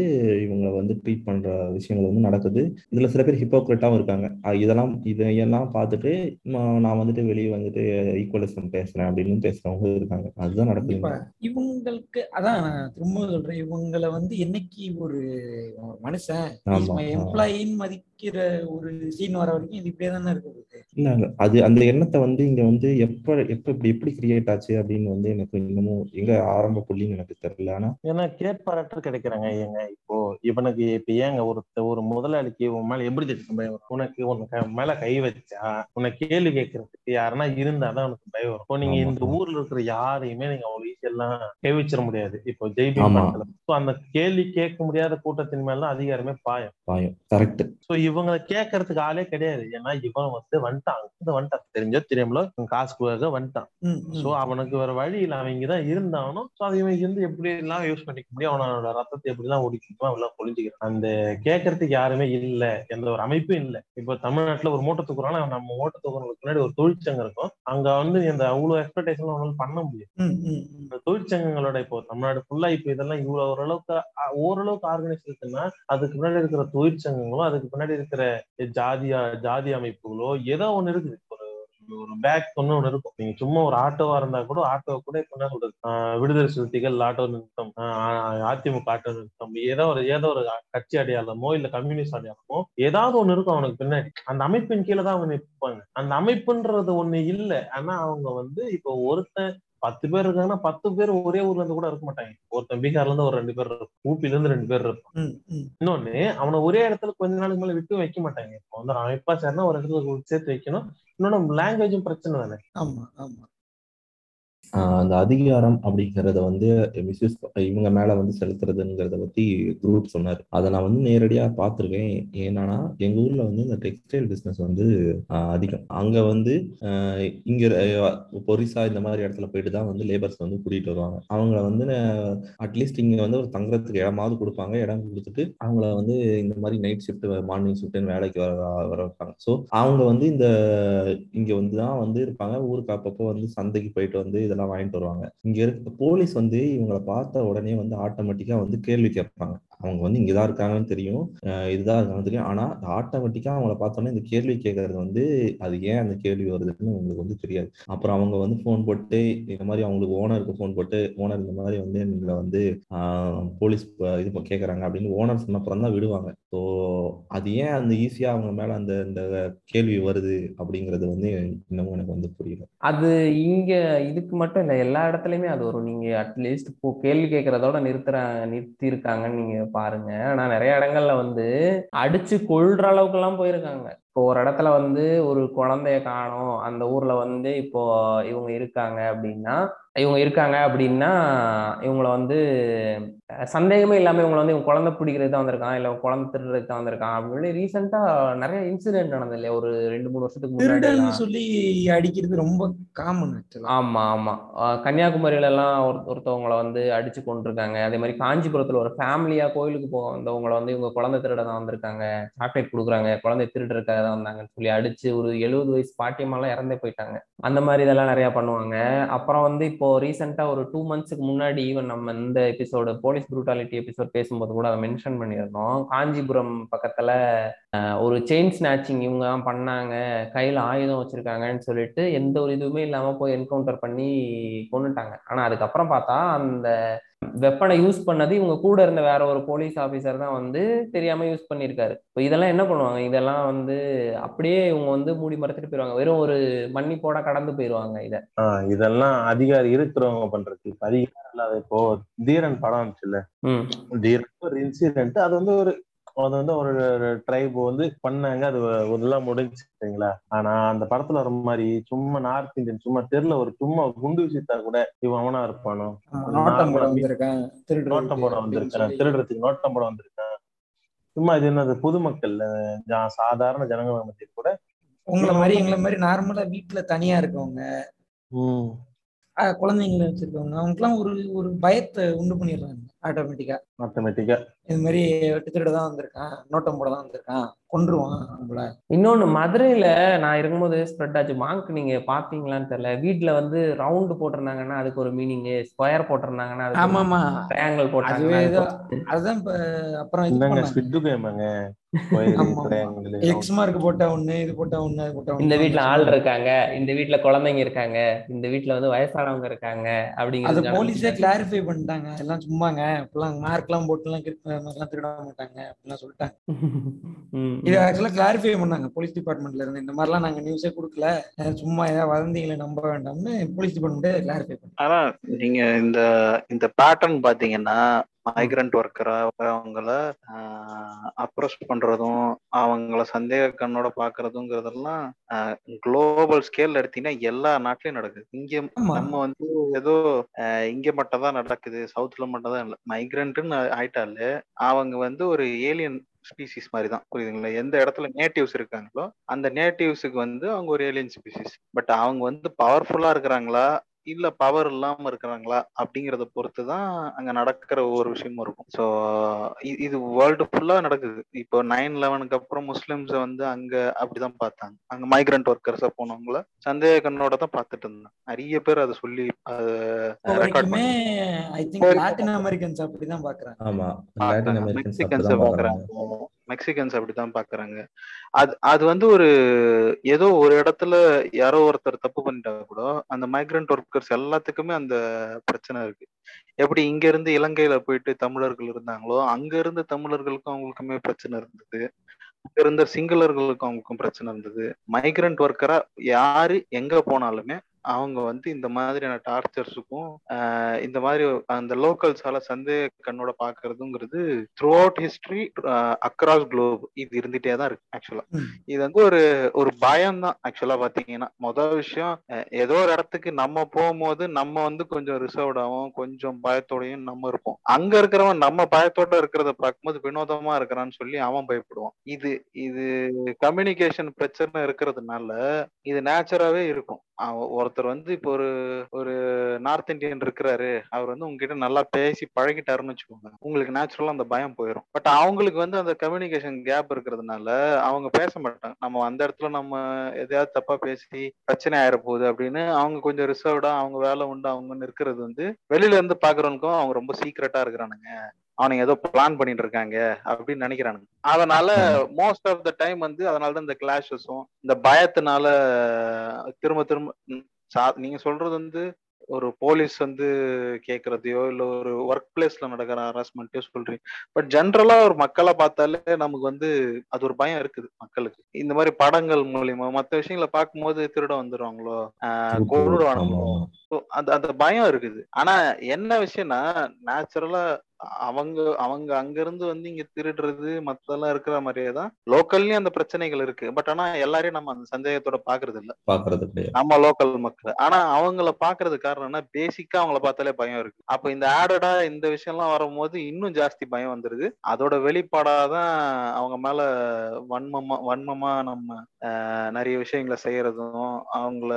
இவங்க வந்து ட்ரீட் பண்ற விஷயங்கள் வந்து நடக்குது. இதுல சில பேர் ஹிப்போக்ரட்டாவும் இருக்காங்க. இதெல்லாம் இதையெல்லாம் பார்த்துட்டு நான் வந்துட்டு வெளியே வந்துட்டு ஈக்குவலிசம் பேசுறேன் அப்படின்னு பேசுறவங்க இருக்காங்க. அதுதான் நடக்குது. இவங்களுக்கு அதான் நான் திரும்ப சொல்றேன். இவங்களை வந்து என்னைக்கு ஒரு மனுஷன் ஆமா, ஆ. மதிக்கிற ஒரு சீன் வர வரைக்கும் இது இப்படியே தானே இருக்குது. இல்ல இல்ல, அது அந்த எண்ணத்தை வந்து இங்க வந்து எப்ப எப்ப இப்படி எப்படி கிரியேட் ஆச்சு அப்படின்னு வந்து எனக்கு இன்னமும் எங்க ஆரம்ப புள்ளின்னு எனக்கு தெரியல. ஆனா ஏன்னா கேட்பாராட்டு கிடைக்கிறாங்க ஏங்க. இப்போ இவனுக்கு இப்ப ஏங்க ஒரு ஒரு முதலாளிக்கு உன் மேல எப்படி தெரியும் பயம் வரும்? உனக்கு உனக்கு மேல கை வச்சா உன்னை கேள்வி கேட்கறதுக்கு யாருன்னா இருந்தாதான் உனக்கு பயம் வரும். இப்போ நீங்க. இந்த ஊர்ல இருக்கிற யாரையுமே நீங்க அவ்வளவு எல்லாம் கை வச்சிட முடியாது. இப்போ So, அந்த கேள்வி கேட்க முடியாத கூட்டத்தின் மேல அதிகாரமே பாயம். பாயம். கரெக்ட் சோ இவங்களை கேட்கறதுக்கு ஆளே கிடையாது. ஏன்னா இவன் வந்து வந்துட்டான். வந்துட்டான். தெரிஞ்சோ தெரியாமலோ காசுக்காக வந்துட்டான். சோ அவனுக்கு வேற வழி இல்ல. அவன் இங்கதான் இருந்தானோ சோ அதை இவன் இருந்து எப்படி எல்லாம் யூஸ் பண்ணிக்க முடியும்? அவனோட ரத்தத்தை எப்படி எல்லாம் ஒடிக்கணுமோ அவெல்லாம் பொழிஞ்சுக்கிறான் அந்த கேட்கறதுக்கு யாருமே இல்ல. எந்த ஒரு அமைப்பும் இல்ல. இப்போ தமிழ்நாட்டுல ஒரு மூட்டை தூக்குறோம்னா நம்ம மூட்டை தூக்குறதுக்கு முன்னாடி ஒரு தொழிற்சங்கம் இருக்கும். அங்க வந்து இந்த அவ்வளவு எக்ஸ்பெக்டேஷன் அவனால பண்ண முடியும். இந்த தொழிற்சங்கங்களோட இப்போ தமிழ்நாடு ஃபுல்லா இப்போ இதெல்லாம் இவ்வளவு ஓரளவுக்கு ஓரளவுக்கு ஆர்கனைஸ் இருக்குன்னா அதுக்கு முன்னாடி இருக்கிற தொழிற்சங்கங்களோ அதுக்கு பின்னாடி இருக்கிற ஜாதியா ஜாதி அமைப்புகளோ ஏதோ ஒண்ணு இருக்குது ஒரு பேக் ஒண்ணு ஒண்ணு இருக்கும். நீங்க சும்மா ஒரு ஆட்டோவா இருந்தா கூட ஆட்டோ கூட இப்ப என்ன சொல்றது விடுதலை சிறுத்தைகள் ஆட்டோ நிறுத்தம் அதிமுக ஆட்டோ நிறுத்தம் ஏதோ ஒரு ஏதோ ஒரு கட்சி அடையாளமோ இல்ல கம்யூனிஸ்ட் அடையாளமோ ஏதாவது ஒண்ணு இருக்கும் அவனுக்கு பின்னாடி. அந்த அமைப்பின் கீழே தான் அவங்க நிற்பாங்க அந்த அமைப்புன்றது ஒண்ணு இல்ல. ஆனா அவங்க வந்து இப்போ ஒருத்தன் பத்து பேர் இருக்காங்கன்னா பத்து பேர் ஒரே ஊர்ல இருந்து கூட இருக்க மாட்டாங்க. ஒருத்தன் பீகார்ல இருந்து ஒரு ரெண்டு பேர் இருக்கும் ஊப்பில இருந்து ரெண்டு பேர் இருப்பான். இன்னொன்னு அவனை ஒரே இடத்துல கொஞ்ச நாளுக்கு மேல விட்டு வைக்க மாட்டாங்க. இப்போ வந்து அவன் எப்பா சேர்னா ஒரு இடத்துல சேர்த்து வைக்கணும். இன்னொன்னு லாங்குவேஜும் பிரச்சனை தானே. ஆமா ஆமா. அந்த அதிகாரம் அப்படிங்கறத வந்து மிஸ்யூஸ் இவங்க மேல வந்து செலுத்துறதுங்கிறத பத்தி குரூப் சொன்னாரு. அதை நான் வந்து நேரடியா பார்த்துருக்கேன் ஏன்னா எங்க ஊர்ல வந்து இந்த டெக்ஸ்டைல் பிசினஸ் வந்து அதிகம். அங்க வந்து இங்க பொரிசா இந்த மாதிரி இடத்துல போயிட்டு தான் வந்து லேபர்ஸ் வந்து கூட்டிட்டு வருவாங்க. அவங்கள வந்து அட்லீஸ்ட் இங்க வந்து ஒரு தங்குறதுக்கு இடமாவது கொடுப்பாங்க. இடம் கொடுத்துட்டு அவங்கள வந்து இந்த மாதிரி நைட் ஷிஃப்ட் மார்னிங் ஷிஃப்ட்னு வேலைக்கு வர வர வைப்பாங்க. ஸோ அவங்க வந்து இந்த இங்க வந்து தான் வந்து இருப்பாங்க. ஊருக்கு அப்பப்போ வந்து சந்தைக்கு போயிட்டு வந்து இதெல்லாம் வாங்கிட்டு வருவாங்க. இங்க இருக்க போலீஸ் வந்து இவங்களை பார்த்த உடனே வந்து ஆட்டோமேட்டிக்கா வந்து கேள்வி கேட்பாங்க. அவங்க வந்து இங்கே தான் இருக்காங்கன்னு தெரியும். இதுதான் இருக்காங்கன்னு தெரியும். ஆனால் ஆட்டோமேட்டிக்காக அவங்கள பார்த்தோன்னே இந்த கேள்வி கேட்கறது வந்து அது ஏன் அந்த கேள்வி வருதுன்னு உங்களுக்கு வந்து தெரியாது. அப்புறம் அவங்க வந்து ஃபோன் போட்டு இந்த மாதிரி அவங்களுக்கு ஓனருக்கு ஃபோன் போட்டு ஓனர் இந்த மாதிரி வந்து எங்களை வந்து போலீஸ் இது கேட்குறாங்க அப்படின்னு ஓனர் சொன்ன அப்புறம் தான் விடுவாங்க. ஸோ அது ஏன் அந்த ஈஸியாக அவங்க மேலே அந்த இந்த கேள்வி வருது அப்படிங்கிறது வந்து இன்னமும் எனக்கு வந்து புரியல. அது இங்கே இதுக்கு மட்டும் இல்லை எல்லா இடத்துலையுமே அது வரும். நீங்கள் அட்லீஸ்ட் இப்போ கேள்வி கேட்கறதோட நிறுத்துற நிறுத்தி இருக்காங்கன்னு பாருங்க. ஆனா நிறைய இடங்கள்ல வந்து அடிச்சு கொள்ற அளவுக்கு எல்லாம் போயிருக்காங்க. இப்போ ஒரு இடத்துல வந்து ஒரு குழந்தைய காணும். அந்த ஊர்ல வந்து இப்போ இவங்க இருக்காங்க அப்படின்னா இவங்க இருக்காங்க அப்படின்னா இவங்கள வந்து சந்தேகமே இல்லாம இவங்கள வந்து இவங்க குழந்தை பிடிக்கிறது தான் வந்திருக்கான் இல்ல குழந்தை திருடுறதுக்கு தான் வந்திருக்கான். அப்படின்னு ரீசெண்டா நிறைய இன்சிடென்ட் நடந்தது இல்லையா? ஒரு ரெண்டு மூணு வருஷத்துக்கு முன்னாடி. சொல்லி அடிக்கிறது ரொம்ப காமன் ஆமா ஆமா. கன்னியாகுமரியில எல்லாம் ஒரு ஒருத்தவங்களை வந்து அடிச்சு கொண்டிருக்காங்க அதே மாதிரி காஞ்சிபுரத்துல ஒரு ஃபேமிலியா கோயிலுக்கு போக வந்தவங்களை வந்து இவங்க குழந்தை திருட தான் வந்திருக்காங்க. சாக்லேட் கொடுக்குறாங்க குழந்தை திருடுறதுக்காக தான் வந்தாங்கன்னு சொல்லி அடிச்சு ஒரு எழுபது வயசு பாட்டியம்மாலாம் இறந்தே போயிட்டாங்க. அந்த மாதிரி இதெல்லாம் நிறைய பண்ணுவாங்க. அப்புறம் வந்து இப்போ ரீசெண்டா ஒரு டூ மந்த்ஸ்க்கு முன்னாடி ஈவன் நம்ம இந்த எபிசோடு போலீஸ் ப்ரூட்டாலிட்டி எபிசோட் பேசும்போது கூட அதை மென்ஷன் பண்ணியிருந்தோம். காஞ்சிபுரம் பக்கத்துல ஒரு செயின் ஸ்நாச்சிங் இவங்க தான் பண்ணாங்க. கையில ஆயுதம் வச்சிருக்காங்கன்னு சொல்லிட்டு எந்த ஒரு இதுவுமே இல்லாம போய் என்கவுண்டர் பண்ணி கொண்டுட்டாங்க ஆனா அதுக்கப்புறம் பார்த்தா அந்த வெப்பனை யூஸ் பண்ணது இவங்க கூட இருந்த வேற ஒரு போலீஸ் ஆபீசர் தான் வந்து தெரியாம யூஸ் பண்ணியிருக்காரு. இப்போ இதெல்லாம் என்ன பண்ணுவாங்க? இதெல்லாம் வந்து அப்படியே இவங்க வந்து மூடி மறைச்சிட்டு போயிருவாங்க. வெறும் ஒரு மன்னிப்போட கடந்து போயிருவாங்க இத. இதெல்லாம் அதிகாரி இருக்கிறவங்க பண்றது இப்ப அதிகாரம் இல்லாத இப்போ தீரன் படம் வந்துச்சுல்ல? ம். தீரன் ஒரு இன்சிடென்ட் அது வந்து ஒரு அது வந்து ஒரு ட்ரைப் வந்து பண்ணாங்க. அது எல்லாம் முடிஞ்சு சரிங்களா? ஆனா அந்த படத்துல வர மாதிரி சும்மா நார்த் இந்தியன் சும்மா தெருல ஒரு சும்மா குண்டு விஷயத்தா கூட இவன் அவனா இருப்பானோ? நோட்டம் போட வந்திருக்கேன். நோட்டம் போட அப்படின்னு வந்திருக்கான். திருடுறதுக்கு நோட்டம் போட வந்திருக்கான். சும்மா இது என்னது பொதுமக்கள் சாதாரண ஜனங்கள் மத்தியில் கூட உங்களை மாதிரி எங்களை மாதிரி நார்மலா வீட்டுல தனியா இருக்கவங்க குழந்தைங்களை வச்சிருக்கவங்க அவங்களுக்குலாம் ஒரு ஒரு பயத்தை உண்டு பண்ணிடுறாங்க. ஆட்டோமேட்டிக்கா. ஆட்டோமேட்டிக்கா. இது மாதிரி வெட்டு திருட தான் வந்திருக்கான். நோட்டம் போட தான் வந்திருக்கான். கொன்றுவான் நம்மள. இன்னொன்னு மதுரையில நான் இருக்கும்போது ஸ்ப்ரெட் ஆச்சு. மாங்க் நீங்க பாத்தீங்களான்னு தெரியல. வீட்ல வந்து ரவுண்டு போட்டிருந்தாங்கன்னா அதுக்கு ஒரு மீனிங் ஸ்கொயர் போட்டிருந்தாங்கன்னா ஆமா ஆமா ட்ரையாங்கிள் அதுக்கு அதுதான் இப்ப அப்புறம் இந்தாங்க ஸ்விட்டு கேமாங்க போட்டா ஒண்ணு இது போட்டா ஒண்ணு அது போட்டா ஒண்ணு. இந்த வீட்ல ஆள் இருக்காங்க. இந்த வீட்ல குழந்தைங்க இருக்காங்க. இந்த வீட்ல வந்து வயசானவங்க இருக்காங்க அது அப்படிங்கிறது போலீஸே கிளாரிஃபை பண்ணிட்டாங்க. எல்லாம் சும்மாங்க. இப்பெல்லாம் மார்க் எல்லாம் போட்டு எல்லாம் மாதிரிலாம் திருட மாட்டாங்க அப்படிலாம் சொல்லிட்டாங்க. இது ஆக்சுவலா கிளாரிஃபை பண்ணாங்க. போலீஸ் டிபார்ட்மெண்ட்ல இருந்து இந்த மாதிரிலாம் நாங்க நியூஸே கொடுக்கல. சும்மா ஏதாவது வதந்திகளை நம்ப வேண்டாம்னு போலீஸ் டிபார்ட்மெண்ட்டே கிளாரிஃபை பண்ணாங்க. ஆனா நீங்க இந்த இந்த பேட்டர்ன் பாத்தீங்கன்னா மைக்ரண்ட் ஒர்க்கரா அவங்கள அப்ரோச் பண்றதும் அவங்கள சந்தேக கண்ணோட பாக்குறதுங்கிறதெல்லாம் குளோபல் ஸ்கேல்ல எடுத்தீங்கன்னா எல்லா நாட்டிலயும் நடக்குது. இங்க நம்ம வந்து ஏதோ இங்க மட்டும் தான் நடக்குது சவுத்ல மட்டும் தான் இல்லை. மைக்ரண்ட்னு ஆயிட்டாலே அவங்க வந்து ஒரு ஏலியன் ஸ்பீசிஸ் மாதிரி தான் புரியுதுங்களா? எந்த இடத்துல நேட்டிவ்ஸ் இருக்காங்களோ அந்த நேட்டிவ்ஸுக்கு வந்து அவங்க ஒரு ஏலியன் ஸ்பீசிஸ் பட் அவங்க வந்து பவர்ஃபுல்லா இருக்கிறாங்களா? இல்ல பவர் இல்லாம இருக்கிறாங்களா? அப்படிங்கறத பொறுத்து தான் அங்க நடக்கிற ஒவ்வொரு விஷயமும் இருக்கும். ஸோ இது வேர்ல்டு ஃபுல்லா நடக்குது. இப்போ நைன் லெவனுக்கு அப்புறம் முஸ்லிம்ஸ் வந்து அங்க அப்படிதான் பார்த்தாங்க. அங்க மைக்ரண்ட் ஒர்க்கர்ஸா போனவங்கள சந்தேக கண்ணோட தான் பார்த்துட்டு இருந்தாங்க. நிறைய பேர் அதை சொல்லி லாட்டின் அமெரிக்கன்ஸ் அப்படிதான் பாக்குறாங்க மெக்சிகன்ஸ் பாக்குறாங்க மெக்சிகன்ஸ் அப்படிதான் பாக்குறாங்க. அது அது வந்து ஒரு ஏதோ ஒரு இடத்துல யாரோ ஒருத்தர் தப்பு பண்ணிட்டா கூட அந்த மைக்ரண்ட் ஒர்க்கர்ஸ் எல்லாத்துக்குமே அந்த பிரச்சனை இருக்கு. எப்படி இங்க இருந்து இலங்கையில போயிட்டு தமிழர்கள் இருந்தாங்களோ அங்க இருந்து தமிழர்களுக்கும் அவங்களுக்குமே பிரச்சனை இருந்தது. அங்க இருந்த சிங்களர்களுக்கும் அவங்களுக்கும் பிரச்சனை இருந்தது. மைக்ரண்ட் ஒர்க்கரா யாரு எங்க போனாலுமே அவங்க வந்து இந்த மாதிரியான டார்ச்சர்ஸுக்கும் இந்த மாதிரி அந்த லோக்கல்ஸால சந்தேக கண்ணோட பாக்குறதுங்கிறது throughout history across globe இது இருந்துட்டே தான் இருக்கு ஆக்சுவலா. இது வந்து ஒரு ஒரு பயம் தான் ஆக்சுவலா பாத்தீங்கன்னா. முதல் விஷயம் ஏதோ ஒரு இடத்துக்கு நம்ம போகும்போது நம்ம வந்து கொஞ்சம் ரிசர்வ்டாவும் கொஞ்சம் பயத்தோடயும் நம்ம இருப்போம். அங்க இருக்கிறவன் நம்ம பயத்தோட இருக்கிறத பார்க்கும்போது வினோதமா இருக்கிறான்னு சொல்லி அவன் பயப்படுவான். இது இது கம்யூனிகேஷன் பிரச்சனை இருக்கிறதுனால இது நேச்சராவே இருக்கும். அவ- ஒருத்தர் வந்து இப்போ ஒரு ஒரு நார்த் இந்தியன் இருக்கிறாரு. அவர் வந்து உங்ககிட்ட நல்லா பேசி பழகிட்டாருன்னு வச்சுக்கோங்க. உங்களுக்கு நேச்சுரலா அந்த பயம் போயிடும் பட் அவங்களுக்கு வந்து அந்த கம்யூனிகேஷன் கேப் இருக்கிறதுனால அவங்க பேச மாட்டாங்க. நம்ம அந்த இடத்துல நம்ம எதையாவது தப்பா பேசி பிரச்சனை ஆயிட போகுது அப்படின்னு அவங்க கொஞ்சம் ரிசர்வ்டா அவங்க வேலை உண்டு அவங்க இருக்கிறது வந்து வெளியில இருந்து பாக்குறவனுக்கும் அவங்க ரொம்ப சீக்கிரட்டா இருக்கிறானுங்க. அவனுங்க ஏதோ பிளான் பண்ணிட்டு இருக்காங்க அப்படின்னு நினைக்கிறானுங்க. அதனால மோஸ்ட் ஆஃப் த டைம் வந்து அதனால தான் இந்த கிளாஷஸும் இந்த பயத்தினால திரும்ப திரும்ப சா- நீங்க சொல்றது வந்து ஒரு போலீஸ் வந்து கேக்குறதையோ இல்ல ஒரு ஒர்க் பிளேஸ்ல நடக்கிற ஹராஸ்மெண்ட்டையோ சொல்றீங்க. பட் ஜென்ரலா ஒரு மக்களை பார்த்தாலே நமக்கு வந்து அது ஒரு பயம் இருக்குது மக்களுக்கு. இந்த மாதிரி படங்கள் மூலியமா மத்த விஷயங்களை பார்க்கும்போது திருட திருட்டு, கொண்டுடுவானுங்களோ அந்த அந்த பயம் இருக்குது. ஆனா என்ன விஷயம்னா நேச்சுரலா அவங்க அவங்க அங்க இருந்து வந்து இங்க திருடுறது மத்தெல்லாம் இருக்கிற மாதிரியே தான் லோக்கல்லயும் அந்த பிரச்சனைகள் இருக்கு. பட் ஆனா எல்லாரையும் நம்ம அந்த சந்தேகத்தோட பாக்குறது இல்ல பாக்குறது நம்ம லோக்கல் மக்கள். ஆனா அவங்கள பாக்குறது காரணம் என்ன? பேசிக்கா அவங்கள பார்த்தாலே பயம் இருக்கு. அப்ப இந்த ஆடடா இந்த விஷயம்லாம் வரும்போது இன்னும் ஜாஸ்தி பயம் வந்துருது. அதோட வெளிப்பாடாதான் அவங்க மேல வன்மமா வன்மமா நம்ம நிறைய விஷயங்களை செய்யறதும் அவங்கள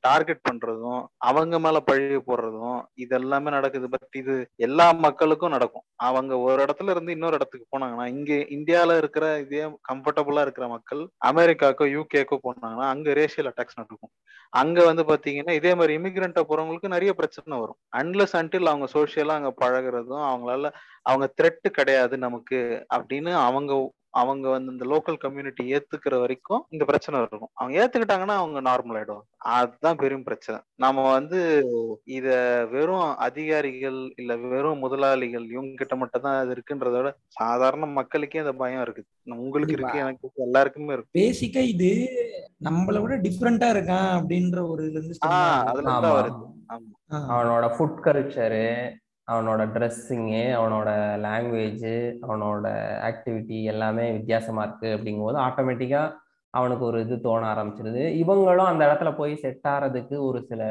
டார்கெட் பண்றதும் அவங்க மேல பழி போடுறதும் இது எல்லாமே நடக்குது. பட் இது எல்லா மக்களுக்கும் நடக்கும். அவங்க ஒரு இடத்துல இருந்து இன்னொரு இடத்துக்கு போனாங்கன்னா இங்க இந்தியால இருக்கிற இதே கம்ஃபர்டபுளா இருக்கிற மக்கள் அமெரிக்காக்கோ யூகேக்கோ போனாங்கன்னா அங்க ரேஷியல் அட்டாக்ஸ் நடக்கும். அங்க வந்து பாத்தீங்கன்னா இதே மாதிரி இமிகிரண்டா போறவங்களுக்கு நிறைய பிரச்சனை வரும். அன்லஸ் அன்டில் அவங்க சோசியலா அங்க பழகுறதும் அவங்களால அவங்க த்ரெட்டு கிடையாது நமக்கு அப்படின்னு அவங்க அவங்க வந்து இந்த லோக்கல் கம்யூனிட்டி ஏத்துக்கிற வரைக்கும் இந்த பிரச்சனை இருக்கும். அவங்க ஏத்துக்கிட்டாங்கன்னா அவங்க நார்மல் ஆயிடுவாங்க. அதுதான் பெரும் பிரச்சனை. நம்ம வந்து இத வெறும் அதிகாரிகள் இல்ல வெறும் முதலாளிகள் இவங்க கிட்ட மட்டும் தான் அது இருக்குன்றத விட சாதாரண மக்களுக்கே அந்த பயம் இருக்குது. உங்களுக்கு இருக்கு எனக்கு இருக்கு எல்லாருக்குமே இருக்கு. பேசிக்கா இது நம்மளை விட டிஃப்ரெண்டா இருக்கான் அப்படின்ற ஒரு இதுல இருந்து அதுல வருது. அவனோட ஃபுட் கல்ச்சரு அவனோட ட்ரெஸ்ஸிங்கு அவனோட லாங்குவேஜ் அவனோட ஆக்டிவிட்டி எல்லாமே வித்தியாசமாக இருக்கு அப்படிங்கும்போது ஆட்டோமேட்டிக்காக அவனுக்கு ஒரு இது தோண ஆரம்பிச்சிருது. இவங்களும் அந்த இடத்துல போய் செட் ஆகிறதுக்கு ஒரு சில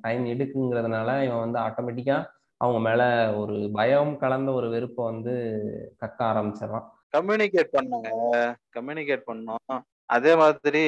டைம் எடுக்குங்கிறதுனால இவன் வந்து ஆட்டோமேட்டிக்காக அவங்க மேலே ஒரு பயம் கலந்த ஒரு வெறுப்பை வந்து கக்க ஆரம்பிச்சிடறான். கம்யூனிகேட் பண்ணுங்க. கம்யூனிகேட் பண்ணோம். அதே மாதிரி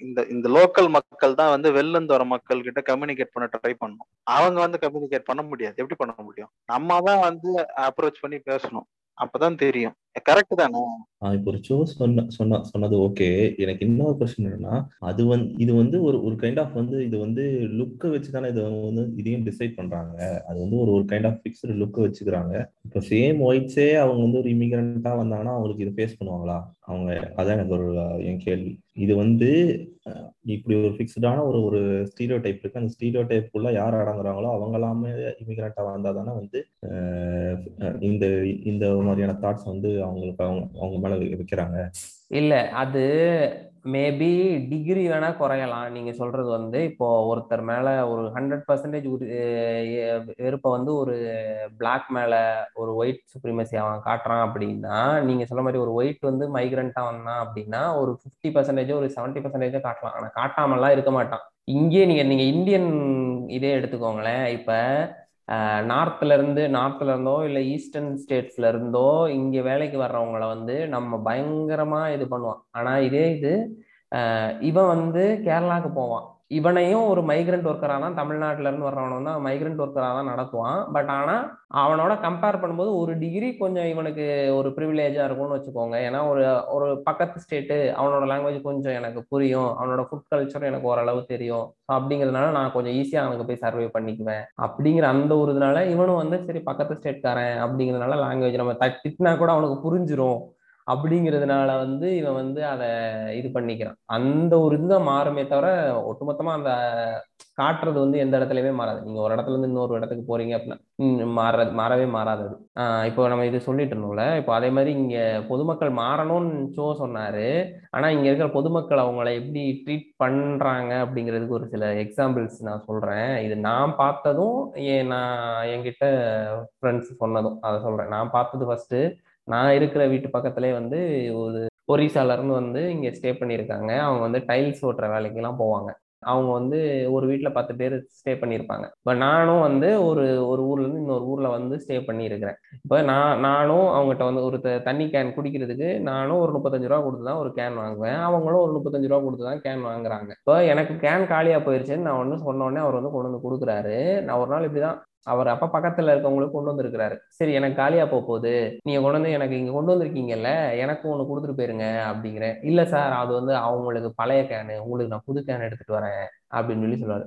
இந்த இந்த லோக்கல் மக்கள் தான் வந்து வெளில வர மக்கள் கிட்ட கம்யூனிகேட் பண்ண ட்ரை பண்ணும் அவங்க வந்து கம்யூனிகேட் பண்ண முடியாது. எப்படி பண்ண முடியும்? நம்ம தான் வந்து அப்ரோச் பண்ணி பேசணும். அப்பதான் தெரியும். கரெக்ட் தானே? ஆஹ் இப்போ ஒரு ஷோ சொன்ன சொன்ன சொன்னது ஓகே எனக்கு இன்னொரு கொஸ்டின் என்னன்னா அது வந்து இது வந்து ஒரு ஒரு கைண்ட் ஆஃப் வந்து இது வந்து லுக்கை வச்சு தானே இது வந்து இதையும் டிசைட் பண்றாங்க. அது வந்து ஒரு ஒரு கைண்ட் ஆஃப் ஃபிக்ஸ்டு லுக்கை வச்சுக்கிறாங்க. இப்போ சேம் ஒயிட்ஸே அவங்க வந்து ஒரு இமிகிரண்டா வந்தாங்கன்னா அவங்களுக்கு இதை ஃபேஸ் பண்ணுவாங்களா? அவங்க அதான் எனக்கு ஒரு என் கேள்வி. இது வந்து இப்படி ஒரு ஃபிக்ஸ்டான ஒரு ஒரு ஸ்டீரியோ டைப் இருக்கு. அந்த ஸ்டீரியோ டைப்புக்குள்ள யார் அடங்குறாங்களோ அவங்க எல்லாமே இமிகிரண்டா வந்தா தானே வந்து இந்த இந்த மாதிரியான தாட்ஸ் வந்து அவங்களுக்கு அவங்க அவங்க மேல வைக்கிறாங்க. இல்ல அது மேபி டிகிரி வேணா குறையலாம். நீங்க சொல்றது வந்து இப்போ ஒருத்தர் மேல ஒரு ஹண்ட்ரட் பர்சன்டேஜ் வெறுப்பை வந்து ஒரு பிளாக் மேல ஒரு ஒயிட் சுப்ரீமசி அவன் காட்டுறான் அப்படின்னா நீங்க சொல்ல மாதிரி ஒரு ஒயிட் வந்து மைக்ரண்டா வந்தான் அப்படின்னா ஒரு ஃபிஃப்டி பர்சன்டேஜோ ஒரு செவன்டி பர்சன்டேஜோ காட்டலாம். ஆனா காட்டாமலாம் இருக்க மாட்டான். இங்கே நீங்க நீங்க இந்தியன் இதே எடுத்துக்கோங்களேன். இப்ப நார்த்ல இருந்து நார்த்ல இருந்தோ இல்ல ஈஸ்டர்ன் ஸ்டேட்ஸ்ல இருந்தோ இங்க வேலைக்கு வர்றவங்கள வந்து நம்ம பயங்கரமா இது பண்ணுவான். ஆனா இதே இது இவன் வந்து கேரளாக்கு போவான். இவனையும் ஒரு மைக்ரண்ட் ஒர்க்கராக தான் தமிழ்நாட்டில இருந்து வர்றவனும் தான் மைக்ரண்ட் ஒர்க்கராக தான் நடத்துவான். பட் ஆனால் அவனோட கம்பேர் பண்ணும்போது ஒரு டிகிரி கொஞ்சம் இவனுக்கு ஒரு ப்ரிவிலேஜாக இருக்கும்னு வச்சுக்கோங்க. ஏன்னா ஒரு ஒரு பக்கத்து ஸ்டேட்டு அவனோட லாங்குவேஜ் கொஞ்சம் எனக்கு புரியும். அவனோட ஃபுட் கல்ச்சர் எனக்கு ஓரளவு தெரியும். அப்படிங்கிறதுனால நான் கொஞ்சம் ஈஸியாக அவனுக்கு போய் சர்வே பண்ணிக்குவேன். அப்படிங்கிற அந்த ஒரு இதனால இவனும் வந்து சரி பக்கத்து ஸ்டேட்காரன் அப்படிங்கிறதுனால லாங்குவேஜ் நம்ம திட்டினா கூட அவனுக்கு புரிஞ்சிரும். அப்படிங்கிறதுனால வந்து இவன் வந்து அதை இது பண்ணிக்கிறான். அந்த ஒரு இதுதான் மாறுமே தவிர ஒட்டுமொத்தமா அந்த காட்டுறது வந்து எந்த இடத்துலயுமே மாறாது. நீங்க ஒரு இடத்துல இருந்து இன்னொரு இடத்துக்கு போறீங்க அப்படின்னா மாறது மாறவே மாறாதது ஆஹ் இப்போ நம்ம இது சொல்லிட்டு இருந்தோம்ல இப்போ அதே மாதிரி இங்க பொதுமக்கள் மாறணும்னு சோ சொன்னாரு. ஆனா இங்க இருக்கிற பொதுமக்கள் அவங்கள எப்படி ட்ரீட் பண்றாங்க அப்படிங்கிறதுக்கு ஒரு சில எக்ஸாம்பிள்ஸ் நான் சொல்றேன். இது நான் பார்த்ததும் நான் என்கிட்ட ஃப்ரெண்ட்ஸ் சொன்னதும் அதை சொல்றேன். நான் பார்த்தது ஃபர்ஸ்ட் நான் இருக்கிற வீட்டு பக்கத்துலேயே வந்து ஒரு ஒரிசால வந்து இங்கே ஸ்டே பண்ணியிருக்காங்க. அவங்க வந்து டைல்ஸ் ஓட்டுற வேலைக்கெல்லாம் போவாங்க. அவங்க வந்து ஒரு வீட்டில் பத்து பேர் ஸ்டே பண்ணியிருப்பாங்க. இப்போ நானும் வந்து ஒரு ஒரு ஊர்லேருந்து இன்னொரு ஊரில் வந்து ஸ்டே பண்ணியிருக்கிறேன். இப்போ நான் நானும் அவங்ககிட்ட வந்து ஒரு த- தண்ணி கேன் குடிக்கிறதுக்கு நானும் ஒரு முப்பத்தஞ்சு ரூபா கொடுத்து தான் ஒரு கேன் வாங்குவேன். அவங்களும் ஒரு முப்பத்தஞ்சு ரூபா கொடுத்து தான் கேன் வாங்குறாங்க. இப்போ எனக்கு கேன் காலியாக போயிருச்சுன்னு நான் ஒன்று சொன்னோடனே அவர் வந்து கொண்டு வந்து கொடுக்குறாரு. நான் ஒரு நாள் இப்படி தான் அவர் அப்ப பக்கத்துல இருக்கவங்களுக்கு கொண்டு வந்திருக்கிறாரு. சரி எனக்கு காலியா போக போகுது. நீங்க கொண்டு வந்து எனக்கு இங்க கொண்டு வந்திருக்கீங்கல்ல எனக்கும் ஒண்ணு கொடுத்துட்டு போயிருங்க அப்படிங்கிறேன். இல்ல சார் அது வந்து அவங்களுக்கு பழைய கேனு உங்களுக்கு நான் புது கேன் எடுத்துட்டு வரேன் அப்படின்னு சொல்லி சொல்லுவாரு.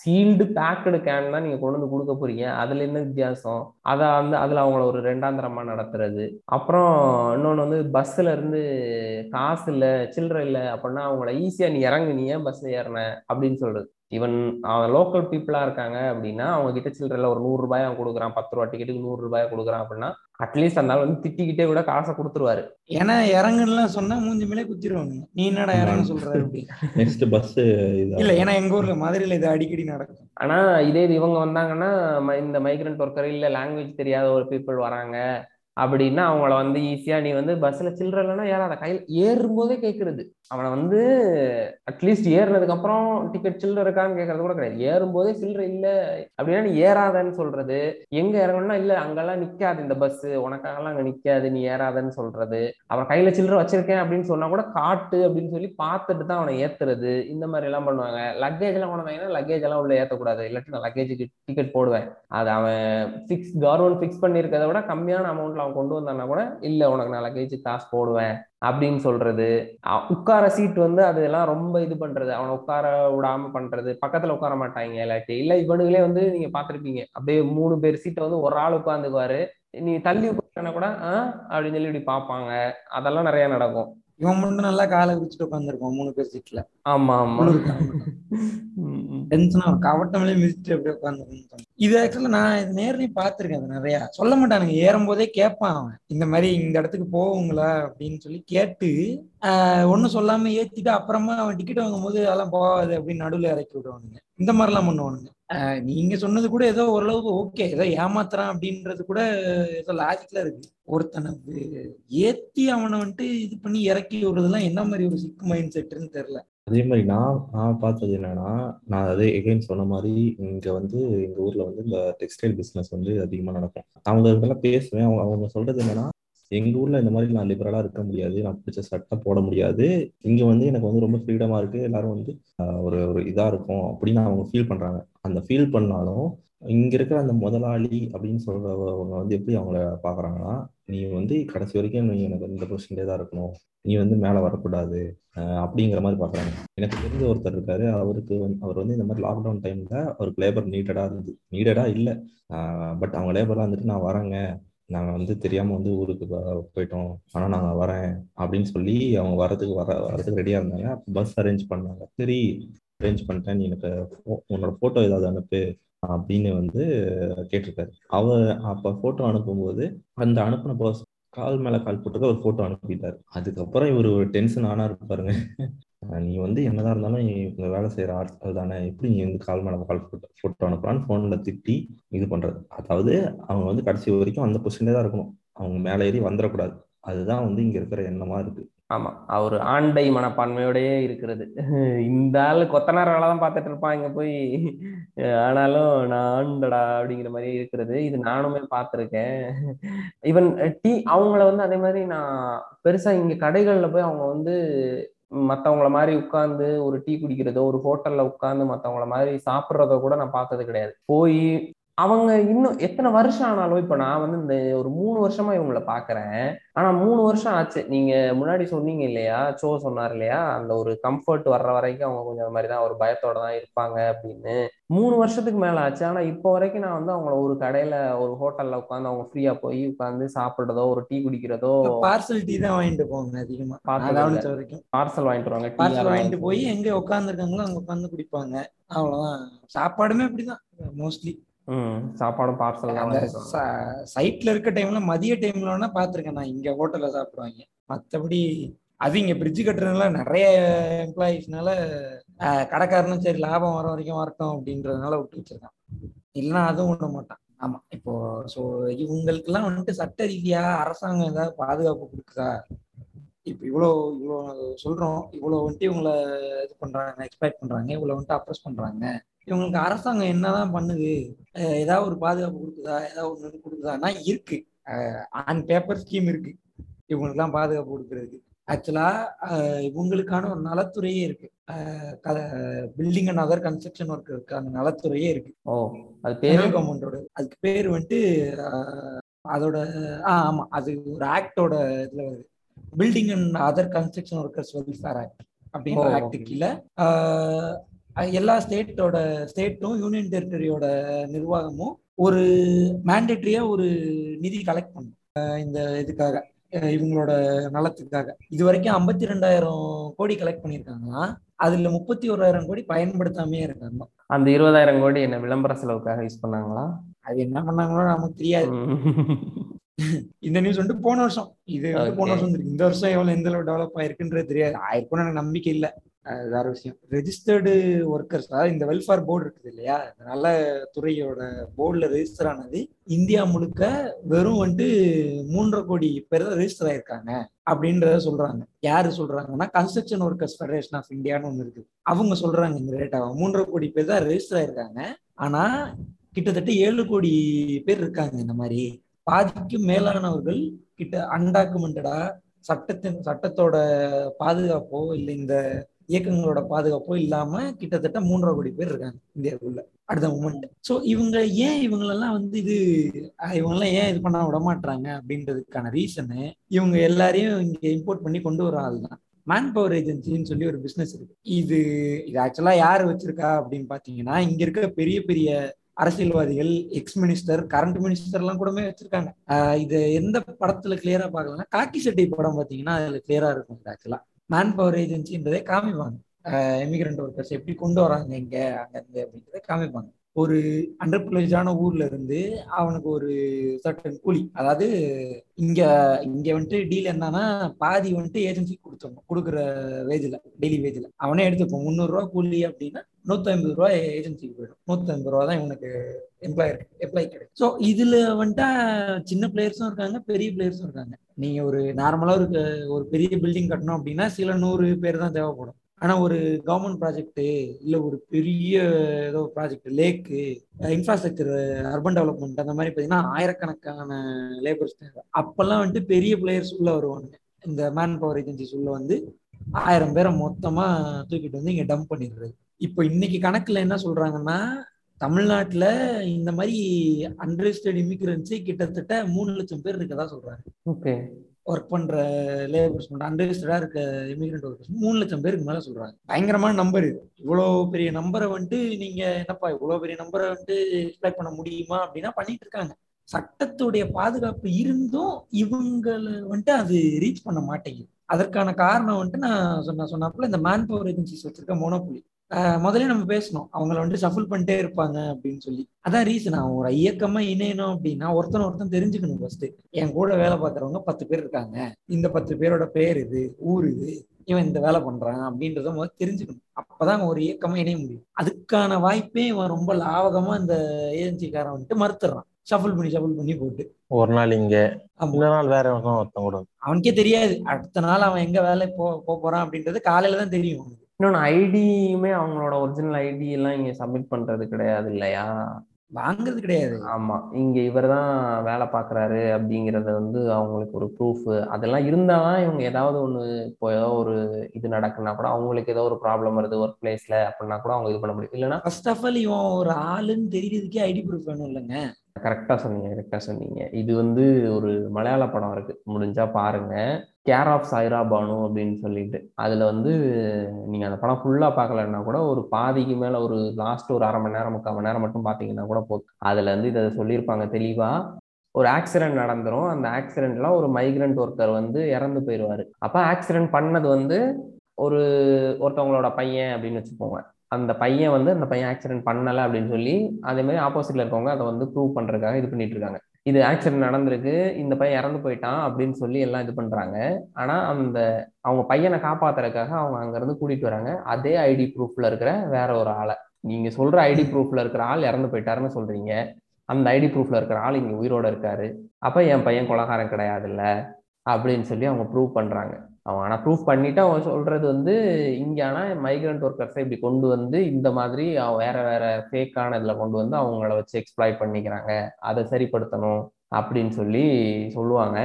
சீல்டு பேக்கடு கேன் தான் நீங்க கொண்டு வந்து கொடுக்க போறீங்க. அதுல என்ன வித்தியாசம்? அதை வந்து அதுல அவங்கள ஒரு ரெண்டாந்தரமா நடத்துறது. அப்புறம் இன்னொன்னு வந்து பஸ்ல இருந்து காசு இல்ல சில்லறை இல்ல அப்படின்னா அவங்கள ஈஸியா நீ இறங்கு. நீ ஏன் பஸ்ல ஏறின? அப்படின்னு சொல்றது. ஈவன் அவன் லோக்கல் பீப்புளா இருக்காங்க அப்படின்னா அவங்க கிட்ட சில்லறையில ஒரு நூறு ரூபாய் அவன் கொடுக்குறான் பத்து ரூபா டிக்கெட்டுக்கு நூறு ரூபாய் கொடுக்குறான் அப்படின்னா அட்லீஸ்ட் அந்த ஆள் வந்து திட்டிக்கிட்டே கூட காசை கொடுத்துருவாரு. ஏன்னா இறங்குலாம் சொன்னா மூஞ்சி மேலே குத்திடுவாங்க நீ என்னடா இறங்க சொல்ற அப்படி. நெக்ஸ்ட் பஸ் இல்ல ஏன்னா எங்க ஊர்ல மதுரையில இது அடிக்கடி நடக்கும். ஆனா இதே இது இவங்க வந்தாங்கன்னா ம- இந்த மைக்ரண்ட் ஒர்க்கர் இல்ல லாங்குவேஜ் தெரியாத ஒரு பீப்புள் வராங்க. அப்படின்னா அவங்கள வந்து ஈஸியா நீ வந்து பஸ்ல சில்லற இல்லைன்னா ஏறாத. கையில் ஏறும்போதே கேட்குறது அவனை வந்து அட்லீஸ்ட் ஏறினதுக்கு அப்புறம் டிக்கெட் சில்லற இருக்கான்னு கேட்கறது கூட கிடையாது. ஏறும்போதே சில்லற இல்ல. அப்படின்னா நீ ஏறாதன்னு சொல்றது. எங்க இறங்கணும்னா இல்ல அங்கெல்லாம் நிக்காது இந்த பஸ் உனக்காகலாம் அங்க நிக்காது நீ ஏறாதன்னு சொல்றது. அவன் கையில சில்லற வச்சிருக்கேன் அப்படின்னு சொன்னா கூட காட்டு அப்படின்னு சொல்லி பார்த்துட்டு தான் அவனை ஏத்துறது. இந்த மாதிரி எல்லாம் பண்ணுவாங்க. லக்கேஜ் எல்லாம் கொண்டு வந்தாங்கன்னா லக்கேஜ் எல்லாம் உள்ள ஏத்தக்கூடாது. இல்லாட்டி நான் லக்கேஜுக்கு டிக்கெட் போடுவேன். அது அவன் ஃபிக்ஸ் கவர்மெண்ட் ஃபிக்ஸ் பண்ணியிருக்கதை விட கம்மியான அமௌண்ட்ல அவன் கொண்டு வந்தான்னா கூட இல்ல உனக்கு நான் கழிச்சு காசு போடுவேன் அப்படின்னு சொல்றது. உட்கார சீட் வந்து அதெல்லாம் ரொம்ப இது பண்றது. அவனை உட்கார விடாம பண்றது. பக்கத்துல உட்கார மாட்டாங்க இல்லாட்டி இல்ல இவனுங்களே வந்து நீங்க பாத்திருப்பீங்க அப்படியே மூணு பேர் சீட்டை வந்து ஒரு ஆள் உட்காந்துக்குவாரு. நீ தள்ளி உட்காரனா கூட ஆஹ் அப்படின்னு சொல்லி இப்படி பார்ப்பாங்க. அதெல்லாம் நிறைய நடக்கும். இவன் மட்டும் நல்லா காலை விரிச்சுட்டு உட்காந்துருப்பான் மூணு பேர் சீட்ல ஆமா ஆமா. டென்ஷனா கவட்டமிலே மிதிச்சுட்டு அப்படியே உட்காந்துருக்கோம் இது ஆக்சுவலா நான் இது நேர்லயும் பார்த்திருக்கேன் அது நிறைய. சொல்ல மாட்டானுங்க. ஏறும் போதே கேட்பான் அவன். இந்த மாதிரி இந்த இடத்துக்கு போவுங்களா அப்படின்னு சொல்லி கேட்டு ஆஹ் ஒண்ணும் சொல்லாம ஏத்திட்டு அப்புறமா அவன் டிக்கெட் வாங்கும் போது அதெல்லாம் போகாது அப்படின்னு நடுவில் இறக்கி விடுவானுங்க. இந்த மாதிரிலாம் பண்ணுவானுங்க. நீங்க சொன்னது கூட ஏதோ ஓரளவுக்கு ஓகே. ஏதோ ஏமாத்துறான் அப்படின்றது கூட ஏதோ லாஜிக்ல இருக்கு. ஒருத்தனை ஏத்தி அவனை வந்துட்டு இது பண்ணி இறக்கி விடுறதுலாம் என்ன மாதிரி ஒரு சிக்கு மைண்ட் செட்டுன்னு தெரியல. அதே மாதிரி நான் நான் பார்த்தது என்னன்னா நான் அதே எகைன் சொன்ன மாதிரி இங்க வந்து எங்க ஊர்ல வந்து இந்த டெக்ஸ்டைல் பிசினஸ் வந்து அதிகமா நடக்கும். அவங்க இதெல்லாம் பேசுவேன். அவங்க அவங்க சொல்றது என்னன்னா எங்க ஊர்ல இந்த மாதிரி நான் லிபரலா இருக்க முடியாது. நான் பிடிச்ச சட்டை போட முடியாது. இங்க வந்து எனக்கு வந்து ரொம்ப ஃப்ரீடமா இருக்கு. எல்லாரும் வந்து ஒரு ஒரு இதா இருக்கும் அப்படின்னு அவங்க ஃபீல் பண்றாங்க. அந்த ஃபீல் பண்ணாலும் இங்க இருக்கிற அந்த முதலாளி அப்படின்னு சொல்றவங்க வந்து எப்படி அவங்கள பாக்குறாங்கன்னா நீ வந்து கடைசி வரைக்கும் நீ எனக்கு இந்த பொசிஷன்லேயே தான் இருக்கணும். நீ வந்து மேல வரக்கூடாது. அப்படிங்கிற மாதிரி பாக்குறாங்க எனக்கு தெரிஞ்ச ஒருத்தர் இருக்காரு. அவருக்கு வந்து அவர் வந்து இந்த மாதிரி லாக்டவுன் டைம்ல அவருக்கு லேபர் நீடடா இருந்தது. நீடடா இல்லை. பட் அவங்க லேபர்லாம் வந்துட்டு நான் வரேங்க. நாங்க வந்து தெரியாம வந்து ஊருக்கு போயிட்டோம். ஆனா நாங்க வரேன். அப்படின்னு சொல்லி அவங்க வரதுக்கு வர வரதுக்கு ரெடியா இருந்தாங்க. பஸ் அரேஞ்ச் பண்ணாங்க. சரி அரேஞ்ச் பண்ணிட்டேன். நீ எனக்கு உன்னோட போட்டோ ஏதாவது அனுப்பு அப்படின்னு வந்து கேட்டிருக்காரு. அவர் அப்ப போட்டோ அனுப்பும்போது அந்த அனுப்பின பர்ஸ் கால் மேல கால் போட்டுக்க ஒரு போட்டோ அனுப்பிட்டாரு. அதுக்கப்புறம் இவர் ஒரு டென்ஷன் ஆனா இருப்பாருங்க நீ வந்து என்னதான் இருந்தாலும் இங்க வேலை செய்யற ஆட்கள் தானே. எப்படி நீ வந்து கால் மேல கால் போட்டோ போட்டோ அனுப்பலான்னு போன்ல திட்டி இது பண்றது. அதாவது அவங்க வந்து கடைசி வரைக்கும் அந்த பொசிஷன்ல தான் இருக்கணும். அவங்க மேலே ஏறி வந்துடக்கூடாது. அதுதான் வந்து இங்க இருக்கிற எண்ணமா இருக்கு. ஆமா. அவர் ஆண்டை மனப்பான்மையோடயே இருக்கிறது. இந்த ஆள் கொத்தனார் வேலை தான் பார்த்துட்டு இருப்பான். இங்க போய் ஆனாலும் நான் ஆண்டடா அப்படிங்கிற மாதிரி இருக்கிறது. இது நானுமே பார்த்துருக்கேன். ஈவன் டீ அவங்கள வந்து அதே மாதிரி நான் பெருசா இங்க கடைகள்ல போய் அவங்க வந்து மற்றவங்கள மாதிரி உட்காந்து ஒரு டீ குடிக்கிறதோ ஒரு ஹோட்டல்ல உட்காந்து மற்றவங்கள மாதிரி சாப்பிட்றதோ கூட நான் பார்த்தது கிடையாது. போய் அவங்க இன்னும் எத்தனை வருஷம் ஆனாலும் இப்ப நான் வந்து இந்த ஒரு மூணு வருஷமா இவங்கள பாக்குறேன். ஆனா மூணு வருஷம் ஆச்சு. நீங்க முன்னாடி சொன்னீங்க இல்லையா? சோ சொன்னார் இல்லையா? அந்த ஒரு கம்ஃபர்ட் வர்ற வரைக்கும் அவங்க கொஞ்சம் அந்த மாதிரி தான் ஒரு பயத்தோட தான் இருப்பாங்க அப்படின்னு. மூணு வருஷத்துக்கு மேல ஆச்சு. ஆனா இப்போ வரைக்கும் நான் வந்து அவங்கள ஒரு கடையில ஒரு ஹோட்டல்ல உட்காந்து அவங்க ஃப்ரீயா போய் உட்காந்து சாப்பிடுறதோ ஒரு டீ குடிக்கிறதோ பார்சல் டீ தான் வாங்கிட்டு போவாங்க அதிகமா. பார்சல் வாங்கிட்டு வருவாங்க. பார்சல் வாங்கிட்டு போய் எங்க உட்காந்துருக்காங்களோ அங்க உட்காந்து குடிப்பாங்க. அவ்வளவுதான். சாப்பாடுமே அப்படிதான் மோஸ்ட்லி சாப்பாடும் பார்சல் அந்த. சைட்ல இருக்க டைம்ல மதிய டைம்ல பாத்திருக்கேன் நான் இங்க ஹோட்டல்ல சாப்பிடுவாங்க. மத்தபடி அது இங்க பிரிட்ஜ் கட்டுறதுனால நிறைய எம்ப்ளாயிஸ்னால கடைக்காரனும் சரி லாபம் வர வரைக்கும் வரட்டும் அப்படின்றதுனால விட்டு வச்சிருக்கான். இல்லைன்னா அதுவும் விட மாட்டான். ஆமா இப்போ ஸோ இவங்களுக்கெல்லாம் வந்துட்டு சட்ட ரீதியா அரசாங்கம் ஏதாவது பாதுகாப்பு கொடுக்குதா? இப்போ இவ்வளோ இவ்வளோ சொல்றோம். இவ்வளோ வந்துட்டு இவங்களை இது பண்றாங்க எக்ஸ்பெக்ட் பண்றாங்க. இவ்வளோ வந்துட்டு அப்ரஸ் பண்றாங்க. இவங்களுக்கு அரசாங்கம் என்னதான் பண்ணுது? ஏதாவது ஒரு பாதுகாப்பு கொடுக்குதா? ஏதாவது ஒன்று கொடுக்குதான்னா இருக்கு. ஆன் பேப்பர் ஸ்கீம் இருக்கு. இவங்களுக்குலாம் பாதுகாப்பு கொடுக்கறதுக்கு. ஆக்சுவலா இவங்களுக்கான ஒரு நலத்துறையே இருக்கு. பில்டிங் அண்ட் அதர் கன்ஸ்ட்ரக்ஷன் ஒர்க்கருக்கான நலத்துறையே இருக்கு. ஓ அது பேரு? கவர்மெண்டோட அதுக்கு பேர் வந்துட்டு அதோட ஆ ஆமா அது ஒரு ஆக்டோட இதுல வருது. Building and other construction workers welfare act அப்படின்ற ஆக்ட். கீழே எல்லா ஸ்டேட்டோட ஸ்டேட்டும் யூனியன் டெரிட்டரியோட நிர்வாகமும் ஒரு மேண்டேட்டரியா ஒரு நிதி கலெக்ட் பண்ணும். இந்த இதுக்காக இவங்களோட நலத்துக்காக. இது வரைக்கும் ஐம்பத்தி ரெண்டாயிரம் கோடி கலெக்ட் பண்ணியிருக்காங்கன்னா அதுல முப்பத்தி ஓராயிரம் கோடி பயன்படுத்தாமே இருக்காங்க. அந்த இருபதாயிரம் கோடி என்ன விளம்பர செலவுக்காக யூஸ் பண்ணாங்களா? அது என்ன பண்ணாங்களோ நமக்கு தெரியாது. இந்த நியூஸ் வந்துட்டு போன வருஷம். இது வந்து போன. வருஷம் இந்த வருஷம் எவ்வளவு எந்த அளவு டெவலப் ஆயிருக்குன்றது தெரியாது. ஆயிருக்கும்னு எனக்கு நம்பிக்கை இல்லை. வேற விஷயம். ரெஜிஸ்டர்டு ஒர்க்கர்ஸ் அதாவது இந்த வெல்ஃபேர் போர்டு இருக்குது இல்லையா? நல்ல துறையோட போர்டில் ரெஜிஸ்டர் ஆனது இந்தியா முழுக்க வெறும் வந்துட்டு மூன்றரை கோடி பேர் தான் ரெஜிஸ்டர் ஆயிருக்காங்க அப்படின்றத சொல்றாங்க. யாரு சொல்றாங்கன்னா கன்ஸ்ட்ரக்ஷன் ஒர்க்கர்ஸ் ஃபெடரேஷன் ஆஃப் இந்தியான்னு ஒன்று இருக்கு அவங்க சொல்றாங்க இந்த ரேட்டாவை மூன்றரை கோடி பேர் தான் ரெஜிஸ்டர் ஆயிருக்காங்க. ஆனா கிட்டத்தட்ட ஏழு கோடி பேர் இருக்காங்க இந்த மாதிரி. பாதிக்கு மேலானவர்கள் கிட்ட அன்டாக்குமெண்டடா சட்டத்தின் சட்டத்தோட பாதுகாப்போ இல்லை இந்த இயக்கங்களோட பாதுகாப்போ இல்லாம கிட்டத்தட்ட மூன்றரை கோடி பேர் இருக்காங்க இந்தியாவுக்குள்ள அடுத்த மூமெண்ட் ஸோ இவங்க ஏன் இவங்களெல்லாம் வந்து இது இவங்கெல்லாம் ஏன் இது பண்ண விட மாட்டாங்க அப்படின்றதுக்கான ரீசனு இவங்க எல்லாரையும் இங்க இம்போர்ட் பண்ணி கொண்டு வர ஆள் தான். மேன் பவர் ஏஜென்சின்னு சொல்லி ஒரு பிசினஸ் இருக்கு. இது இது ஆக்சுவலா யார் வச்சிருக்கா அப்படின்னு பாத்தீங்கன்னா இங்க இருக்க பெரிய பெரிய அரசியல்வாதிகள் எக்ஸ் மினிஸ்டர் கரண்ட் மினிஸ்டர் எல்லாம் கூடமே வச்சிருக்காங்க. இது எந்த படத்துல கிளியரா பாக்கலன்னா காக்கி செட்டி படம் பாத்தீங்கன்னா அதுல கிளியரா இருக்கும் ஆக்சுவலா மேன் பவர் ஏஜென்சின்றதே காமிப்பாங்க. எமிகிரண்ட் ஒர்க்கர்ஸ் எப்படி கொண்டு வராங்க இங்க அங்கேருந்து அப்படின்றத காமிப்பாங்க. ஒரு அண்டர் ப்ரிவிலேஜான ஊர்ல இருந்து அவனுக்கு ஒரு சர்டன் கூலி அதாவது இங்க இங்க வந்துட்டு டீல் என்னன்னா பாதி வந்துட்டு ஏஜென்சி கொடுத்துடணும் கொடுக்குற வேஜ்ல டெய்லி வேஜ்ல அவனே எடுத்துப்போம் முந்நூறு ரூபா கூலி அப்படின்னா நூத்தி ஐம்பது ரூபா ஏஜென்சிக்கு போயிடும். நூத்தி ஐம்பது ரூபா தான் இவனுக்கு எம்ப்ளாயர் எம்ப்ளாய் கிடைக்கும். ஸோ இதுல வந்துட்டா சின்ன பிளேயர்ஸும் இருக்காங்க பெரிய பிளேயர்ஸும் இருக்காங்க. நீங்க ஒரு நார்மலா ஒரு ஒரு பெரிய பில்டிங் கட்டணும் அப்படின்னா சில நூறு பேர் தான் தேவைப்படும். ஆனா ஒரு கவர்மெண்ட் ப்ராஜெக்ட் இல்ல ஒரு பெரிய ஏதோ ப்ராஜெக்ட் லேக்கு இன்ஃப்ராஸ்ட்ரக்சர் அர்பன் டெவலப்மெண்ட் அந்த மாதிரி பாத்தீங்கன்னா ஆயிரக்கணக்கான லேபர்ஸ் தேவை. அப்பெல்லாம் வந்துட்டு பெரிய பிளேயர்ஸ் உள்ள வருவாங்க இந்த மேன் பவர் ஏஜென்சிஸ் உள்ள வந்து ஆயிரம் பேரை மொத்தமா தூக்கிட்டு வந்து இங்க டம்ப் பண்ணிடுறது. இப்போ இன்னைக்கு கணக்குல என்ன சொல்றாங்கன்னா தமிழ்நாட்டுல இந்த மாதிரி அன்ரெஜிஸ்டர்ட் இமிகிரன்ஸே கிட்டத்தட்ட மூணு லட்சம் பேர் இருக்கதா சொல்றாங்க ஓகே. ஒர்க் பண்ற லேபர்ஸ் அன்ரெஜிஸ்டர்டா இருக்க இமிகிரண்ட் ஒர்க்கர்ஸ் மூணு லட்சம் பேருக்கு மேல சொல்றாங்க பயங்கரமான நம்பர் இது. இவ்வளவு பெரிய நம்பரை வந்துட்டு நீங்க என்னப்பா இவ்வளவு பெரிய நம்பரை வந்துட்டு எக்ஸ்பிளைட் பண்ண முடியுமா அப்படின்னா பண்ணிட்டு இருக்காங்க. சட்டத்துடைய பாதுகாப்பு இருந்தும் இவங்களை வந்துட்டு அது ரீச் பண்ண மாட்டேங்குது. அதற்கான காரணம் வந்துட்டு நான் சொன்ன சொன்னாப்புல இந்த மேன் பவர் ஏஜென்சிஸ் வச்சிருக்க மோனோபுலி முதல்ல நம்ம பேசணும். அவங்கள வந்துட்டு சஃபுல் பண்ணிட்டே இருப்பாங்க அப்படின்னு சொல்லி. அதான் ரீசன் அவன் ஒரு இயக்கமா இணையணும் அப்படின்னா ஒருத்தன் ஒருத்தன் தெரிஞ்சுக்கணும் ஃபர்ஸ்ட் என் கூட வேலை பார்க்குறவங்க பத்து பேர் இருக்காங்க. இந்த பத்து பேரோட பேர் இது ஊர் இது இவன் இந்த வேலை பண்றான் அப்படின்றத முதல்ல தெரிஞ்சுக்கணும். அப்பதான் ஒரு இயக்கமா இணைய முடியும். அதுக்கான வாய்ப்பே இவன் ரொம்ப லாவகமா இந்த ஏஜென்சிக்காரன் வந்துட்டு மறுத்துறான் ஷஃபிள் பண்ணி ஷஃபிள் பண்ணி போட்டு. ஒரு நாள் இங்க நாள் வேற ஒருத்தன் கூட. அவனுக்கே தெரியாது. அடுத்த நாள் அவன் எங்க வேலை போ போறான் அப்படின்றது காலையில தான் தெரியும் அவனுக்கு. இன்னொன்னு ஐடியுமே அவங்களோட ஒரிஜினல் ஐடி எல்லாம் இங்க சப்மிட் பண்றது கிடையாது இல்லையா? வாங்குறது கிடையாது. ஆமா. இங்க இவர் தான் வேலை பாக்குறாரு அப்படிங்கறது வந்து அவங்களுக்கு ஒரு ப்ரூஃப் அதெல்லாம் இருந்தாதான் இவங்க ஏதாவது ஒண்ணு இப்போ ஏதோ ஒரு இது நடக்குன்னா கூட அவங்களுக்கு ஏதோ ஒரு ப்ராப்ளம் வருது ஒர்க் பிளேஸ்ல அப்படின்னா கூட அவங்க இது பண்ண முடியும். இல்லைன்னா ஃபர்ஸ்ட் ஆஃப் ஆல் இவன் ஒரு ஆளுன்னு தெரியறதுக்கே ஐடி ப்ரூஃப் வேணும் இல்லைங்க. கரெக்டா சொன்னீங்க கரெக்டா சொன்னீங்க. இது வந்து ஒரு மலையாள படம் இருக்கு. முடிஞ்சா பாருங்க. கேர் ஆஃப் சாய்ரா பானு அப்படின்னு சொல்லிட்டு அதுல வந்து நீங்க அந்த படம் ஃபுல்லா பார்க்கலன்னா கூட ஒரு பாதிக்கு மேல ஒரு லாஸ்ட் ஒரு அரை மணி நேரம் முக்கால் மணி நேரம் மட்டும் பாத்தீங்கன்னா கூட போதும். அதுல வந்து இதை சொல்லியிருப்பாங்க தெளிவா ஒரு ஆக்சிடென்ட் நடந்துரும். அந்த ஆக்சிடென்ட்ல ஒரு மைக்ரண்ட் ஒருத்தர் வந்து இறந்து போயிடுவாரு. அப்ப ஆக்சிடென்ட் பண்ணது வந்து ஒரு ஒருத்தவங்களோட பையன் அப்படின்னு வச்சுக்கோங்க. அந்த பையன் வந்து அந்த பையன் ஆக்சிடென்ட் பண்ணலை அப்படின்னு சொல்லி அதே மாதிரி ஆப்போசிட்ல இருக்கவங்க அதை வந்து ப்ரூவ் பண்றதுக்காக இது பண்ணிட்டு இருக்காங்க. இது ஆக்சிடென்ட் நடந்திருக்கு இந்த பையன் இறந்து போயிட்டான் அப்படின்னு சொல்லி எல்லாம் இது பண்றாங்க. ஆனா அந்த அவங்க பையனை காப்பாத்துறதுக்காக அவங்க அங்க இருந்து கூட்டிட்டு வராங்க. அதே ஐடி ப்ரூஃப்ல இருக்கிற வேற ஒரு ஆளை. நீங்க சொல்ற ஐடி ப்ரூஃப்ல இருக்கிற ஆள் இறந்து போயிட்டாருன்னு சொல்றீங்க. அந்த ஐடி ப்ரூஃப்ல இருக்கிற ஆள் இங்க உயிரோட இருக்காரு. அப்ப என் பையன் கொலகாரன் கிடையாதுல்ல அப்படின்னு சொல்லி அவங்க ப்ரூவ் பண்றாங்க. அவன் ஆனா ப்ரூஃப் பண்ணிட்டு அவன் சொல்றது வந்து இங்க ஆனா மைக்ரண்ட் ஒர்க்கர்ஸை இப்படி கொண்டு வந்து இந்த மாதிரி அவன் வேற வேற ஃபேக்கான இதுல கொண்டு வந்து அவங்கள வச்சு எக்ஸ்ப்ளாய்ட் பண்ணிக்கிறாங்க. அதை சரிப்படுத்தணும் அப்படின்னு சொல்லி சொல்லுவாங்க.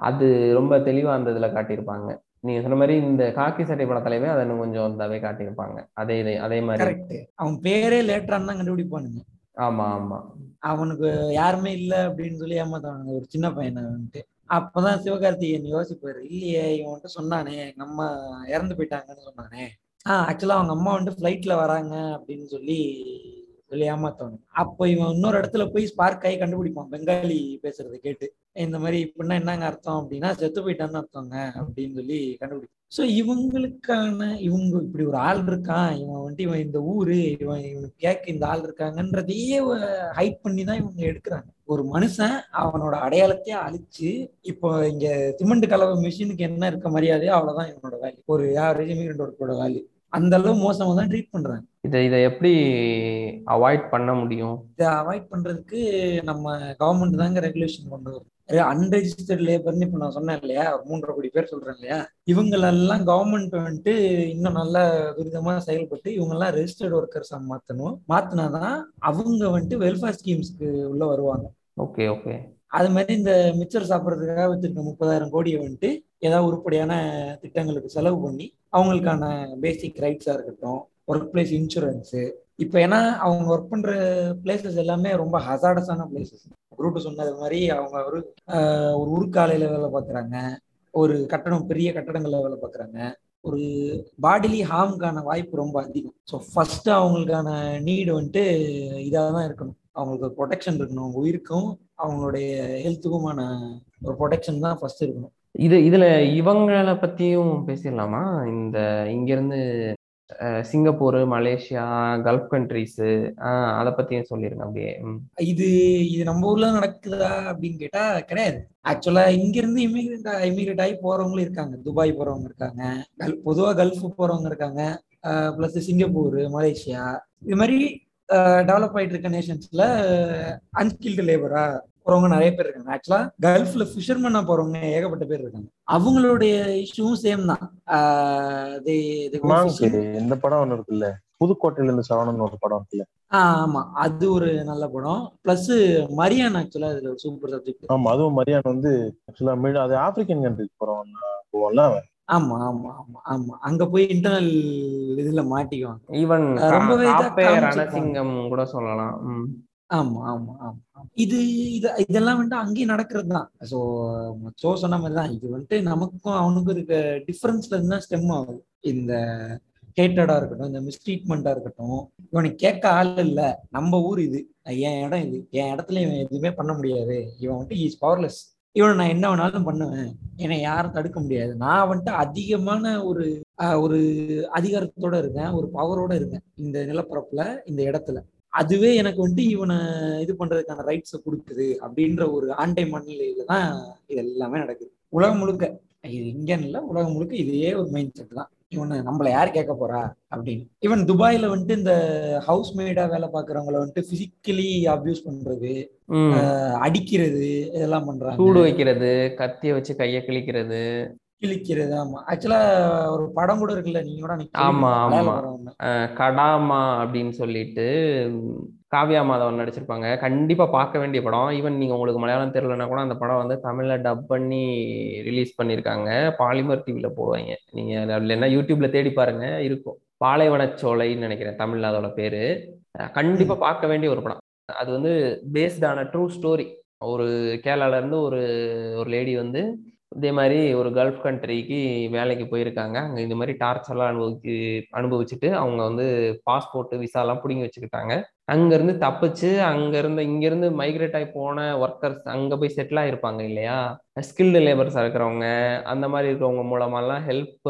அது ரொம்ப தெளிவா அந்த இதுல காட்டியிருப்பாங்க. நீங்க சொன்ன மாதிரி இந்த காக்கி சட்டை படத்துலயுமே அதை இன்னும் கொஞ்சம் இதாவே காட்டியிருப்பாங்க. அதே இதே அதே மாதிரி. அவன் பேரே லேட்டரான்னு தான் கண்டுபிடிப்பானுங்க. ஆமா ஆமா. அவனுக்கு யாருமே இல்ல அப்படின்னு சொல்லி ஏமாத்தானுங்க ஒரு சின்ன பையனை வந்துட்டு அப்பதான் சிவகார்த்திகேயன் யோசிப்பாரு. இல்லையே இவன் வந்துட்டு சொன்னானே எங்க அம்மா இறந்து போயிட்டாங்கன்னு சொன்னானே. ஆஹ் ஆக்சுவலா அவங்க அம்மா வந்துட்டு ஃபிளைட்ல வராங்க அப்படின்னு சொல்லி சொல்லி ஏமாத்தவனுக்கு அப்போ இவன் இன்னொரு இடத்துல போய் ஸ்பார்க் ஆகி கண்டுபிடிப்பான். பெங்காலி பேசுறது கேட்டு. இந்த மாதிரி இப்படின்னா என்னங்க அர்த்தம் அப்படின்னா செத்து போயிட்டான்னு அர்த்தங்க அப்படின்னு சொல்லி கண்டுபிடிக்கும் ஸோ இவங்களுக்கான இவங்க இப்படி ஒரு ஆள் இருக்கான். இவன் வந்துட்டு இவன் இந்த ஊரு இவன் இவனுக்கு கேட்க இந்த ஆள் இருக்காங்கன்றதையே ஹைட் பண்ணி தான் இவங்க எடுக்கிறாங்க. ஒரு மனுஷன் அவனோட அடையாளத்தையே அழிச்சு இப்போ இங்க சிமெண்ட் கலவை மிஷினுக்கு என்ன இருக்க மரியாதையோ அவ்வளவுதான் இவனோட வேல்யூ. ஒரு ஆவரேஜ் இமிகிரண்ட் ஒர்க்கோட வேல்யூ. அந்த அளவு மோசமா தான் ட்ரீட் பண்றாங்க. இதை இதை எப்படி அவாய்ட் பண்ண முடியும்? இதை அவாய்ட் பண்றதுக்கு நம்ம கவர்மெண்ட் தாங்க ரெகுலேஷன் கொண்டு வரும். அன்ரெஜிஸ்டர்ட் லேபர்னு இப்ப நான் சொன்னேன் இல்லையா? ஒரு மூன்றரை கோடி பேர் சொல்றேன் இல்லையா? இவங்களெல்லாம் கவர்மெண்ட் வந்துட்டு இன்னும் நல்லா துரிதமா செயல்பட்டு இவங்கெல்லாம் ரெஜிஸ்டர்ட் ஒர்க்கர்ஸா மாத்தணும். மாத்தினாதான் அவங்க வந்துட்டு வெல்ஃபேர் ஸ்கீம்ஸ்க்கு உள்ள வருவாங்க. Okay okay. அது மாதிரி இந்த மிச்சர் சாப்பிட்றதுக்காக வச்சிருக்க முப்பதாயிரம் கோடியை வந்துட்டு ஏதாவது உருப்படியான திட்டங்களுக்கு செலவு பண்ணி அவங்களுக்கான பேசிக் ரைட்ஸா இருக்கட்டும். ஒர்க் பிளேஸ் இன்சூரன்ஸு இப்போ ஏன்னா அவங்க ஒர்க் பண்ற பிளேசஸ் எல்லாமே ரொம்ப ஹசார்டஸான பிளேசஸ் குரூப் சொன்னது மாதிரி அவங்க ஒரு ஒரு உருக்காலையில வேலை பார்க்குறாங்க ஒரு கட்டணம் பெரிய கட்டடங்கள்ல வேலை பார்க்குறாங்க ஒரு பாடிலி ஹார்ம்கான வாய்ப்பு ரொம்ப அதிகம். ஸோ ஃபர்ஸ்ட் அவங்களுக்கான நீடு வந்துட்டு இதாக தான் இருக்கணும். அவங்களுக்கு ஒரு ப்ரொடெக்ஷன் இருக்கணும். அவங்க உயிருக்கும் அவங்களுடைய ஹெல்த்துக்குமான ஒரு ப்ரொடெக்ஷன் தான் ஃபர்ஸ்ட் இருக்கணும். இது இதுல இவங்களை பத்தியும் பேசிடலாமா? இந்த இங்கிருந்து சிங்கப்பூர் மலேசியா கல்ஃப் கண்ட்ரிஸ் அதை பற்றியும் சொல்லிருங்க அப்படியே. இது இது நம்ம ஊர்ல நடக்குதா அப்படின்னு கேட்டா கிடையாது. ஆக்சுவலா இங்க இருந்து இமிகிரேட் இமிகிரேட் ஆகி போறவங்களும் இருக்காங்க. துபாய் போறவங்க இருக்காங்க. கல் பொதுவா கல்ஃப் போறவங்க இருக்காங்க. Plus Singapore Malaysia. இது மாதிரி டெவலப் ஆயிட்டு இருக்க நேஷன்ஸ்ல அன்ஸ்கில்டு லேபரா போறவங்க நிறைய பேர் இருக்காங்க. ஆக்சுவலா கல்ஃப்ல ஃபிஷர்மேனா போறவங்க ஏகப்பட்ட பேர் இருக்காங்க. அவங்களுடைய இஷ்யூவும் சேம் தான். இந்த படம் ஒண்ணு இருக்குல்ல? புதுக்கோட்டையில இருந்து சரவணன் ஒரு படம் இருக்குல்ல? ஆஹ் ஆமா. அது ஒரு நல்ல படம். பிளஸ் மரியான் ஆக்சுவலா இதுல ஒரு சூப்பர் சப்ஜெக்ட் ஆமா அதுவும் மரியான் வந்து ஆக்சுவலா அது ஆப்பிரிக்கன் கண்ட்ரிக்கு போறோம் போவோம்ல அவன். ஆமா ஆமா ஆமா ஆமா. அங்க போய் இன்டர்னல் இதுல மாட்டிக்குவாங்க. ஈவன் ரொம்பவே. ரணசிங்கம் கூட சொல்லலாம். ஆமா ஆமா ஆமா ஆமா. இது இது இதெல்லாம் வந்துட்டு அங்கேயும் நடக்கிறது தான் ஸோ சோ சொன்ன மாதிரி தான் இது வந்துட்டு நமக்கும் அவனுக்கும் இருக்க டிஃபரன்ஸ்ல இருந்து தான் ஸ்டெம் ஆகுது இந்த ஹேட்டடா இருக்கட்டும் இந்த மிஸ்ட்ரீட்மெண்டா இருக்கட்டும் இவனுக்கு கேட்க ஆள் இல்ல. நம்ம ஊர் இது. என் இடம் இது. என் இடத்துல இவன் எதுவுமே பண்ண முடியாது. இவன் வந்துட்டு இஸ் பவர்லெஸ் இவனை நான் என்ன வேணாலும் பண்ணுவேன். என்னை யாரும் தடுக்க முடியாது. நான் வந்துட்டு அதிகமான ஒரு ஒரு அதிகாரத்தோட இருக்கேன். ஒரு பவரோட இருக்கேன். இந்த நிலப்பரப்புல இந்த இடத்துல. அதுவே எனக்கு வந்துட்டு இவனை இது பண்றதுக்கான ரைட்ஸை கொடுக்குது அப்படின்ற ஒரு ஆண்டை மனநிலையில தான் இது எல்லாமே நடக்குது. உலகம் முழுக்க இது இங்கன்னு இல்ல உலகம் முழுக்க இதே ஒரு மைண்ட் செட் தான். இவனை நம்மள யார் கேட்க போறா அப்படின்னு. ஈவன் துபாயில வந்துட்டு இந்த ஹவுஸ் மேடா வேலை பார்க்கறவங்கள வந்துட்டு பிசிக்கலி அபியூஸ் பண்றது அடிக்கிறது இதெல்லாம் பண்றாங்க. சூடு வைக்கிறது கத்திய வச்சு கைய கிழிக்கிறது. கிழிக்கிறது. ஆமா. ஆக்சுவலா ஒரு படம் கூட இருக்குல்ல நீங்க கூட ஆமா, ஆமா. கடாமா அப்படின்னு சொல்லிட்டு காவ்யா மாதவன் நடிச்சிருப்பாங்க. கண்டிப்பா பார்க்க வேண்டிய படம். ஈவன் நீங்க உங்களுக்கு மலையாளம் தெரியலனா கூட அந்த படம் வந்து தமிழ்ல டப் பண்ணி ரிலீஸ் பண்ணியிருக்காங்க பாலிமர் டிவில போடுவாங்க. நீங்க இல்லைன்னா யூடியூப்ல தேடி பாருங்க. இருக்கும். பாலைவனச்சோலைன்னு நினைக்கிறேன் தமிழ்ல அதோட பேரு. கண்டிப்பா பார்க்க வேண்டிய ஒரு படம். அது வந்து பேஸ்டான ட்ரூ ஸ்டோரி ஒரு கேரளால இருந்து ஒரு ஒரு லேடி வந்து இதே மாதிரி ஒரு கல்ஃப் கண்ட்ரிக்கு வேலைக்கு போயிருக்காங்க. அங்கே இந்த மாதிரி டார்ச்சர்லாம் அனுபவிச்சு அனுபவிச்சுட்டு அவங்க வந்து பாஸ்போர்ட்டு விசாலாம் பிடுங்கி வச்சுக்கிட்டாங்க. அங்கேருந்து தப்பிச்சு அங்கேருந்து இங்கேருந்து மைக்ரேட் ஆகி போன ஒர்க்கர்ஸ் அங்கே போய் செட்டில் ஆகிருப்பாங்க இல்லையா? ஸ்கில்டு லேபர்ஸ் இருக்கிறவங்க அந்த மாதிரி இருக்கிறவங்க மூலமாலாம் ஹெல்ப்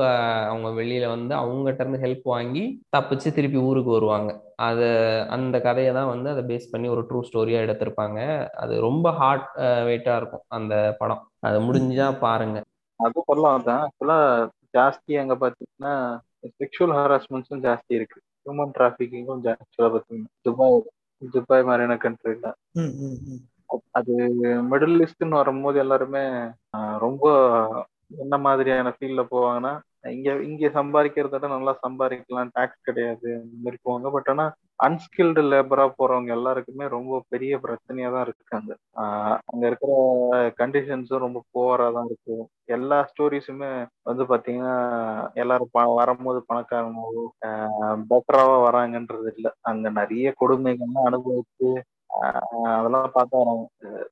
அவங்க வெளியில் வந்து அவங்ககிட்ட இருந்து ஹெல்ப் வாங்கி தப்பிச்சு திருப்பி ஊருக்கு வருவாங்க. அது அந்த கதையை தான் வந்து அதை பேஸ் பண்ணி ஒரு ட்ரூ ஸ்டோரியாக எடுத்திருப்பாங்க. அது ரொம்ப ஹார்ட் வெயிட்டாக இருக்கும் அந்த படம். அது முடிஞ்சா பாருங்க. அது சொல்லலாம் தான் ஆக்சுவலா ஜாஸ்தி அங்கே பார்த்தீங்கன்னா செக்ஷுவல் ஹராஸ்மெண்ட்ஸும் ஜாஸ்தி இருக்குது ஹியூமன் டிராஃபிக்கிங்கும் ஆக்சுவலா பாத்தீங்கன்னா துபாய் துபாய் மாதிரியான கண்ட்ரில. அது மிடில் ஈஸ்ட்னு வரும்போது எல்லாருமே ரொம்ப என்ன மாதிரியான ஃபீல்ட்ல போவாங்கன்னா இங்க இங்க சம்பாதிக்கிறத விட நல்லா சம்பாதிக்கலாம். டாக்ஸ் கிடையாது இந்த மாதிரி போவாங்க. பட் ஆனா அன்ஸ்கில்டு லேபரா போறவங்க எல்லாருக்குமே ரொம்ப பெரிய பிரச்சனையா தான் இருக்காங்க ஆஹ் அங்க இருக்கிற கண்டிஷன்ஸும் ரொம்ப புவரா தான் இருக்கு. எல்லா ஸ்டோரிஸுமே வந்து பாத்தீங்கன்னா எல்லாரும் வரும்போது பணக்காரங்களோ பெட்டராவா வராங்கன்றது இல்ல. அங்க நிறைய கொடுமைகள்லாம் அனுபவிச்சு அதெல்லாம் பார்த்தா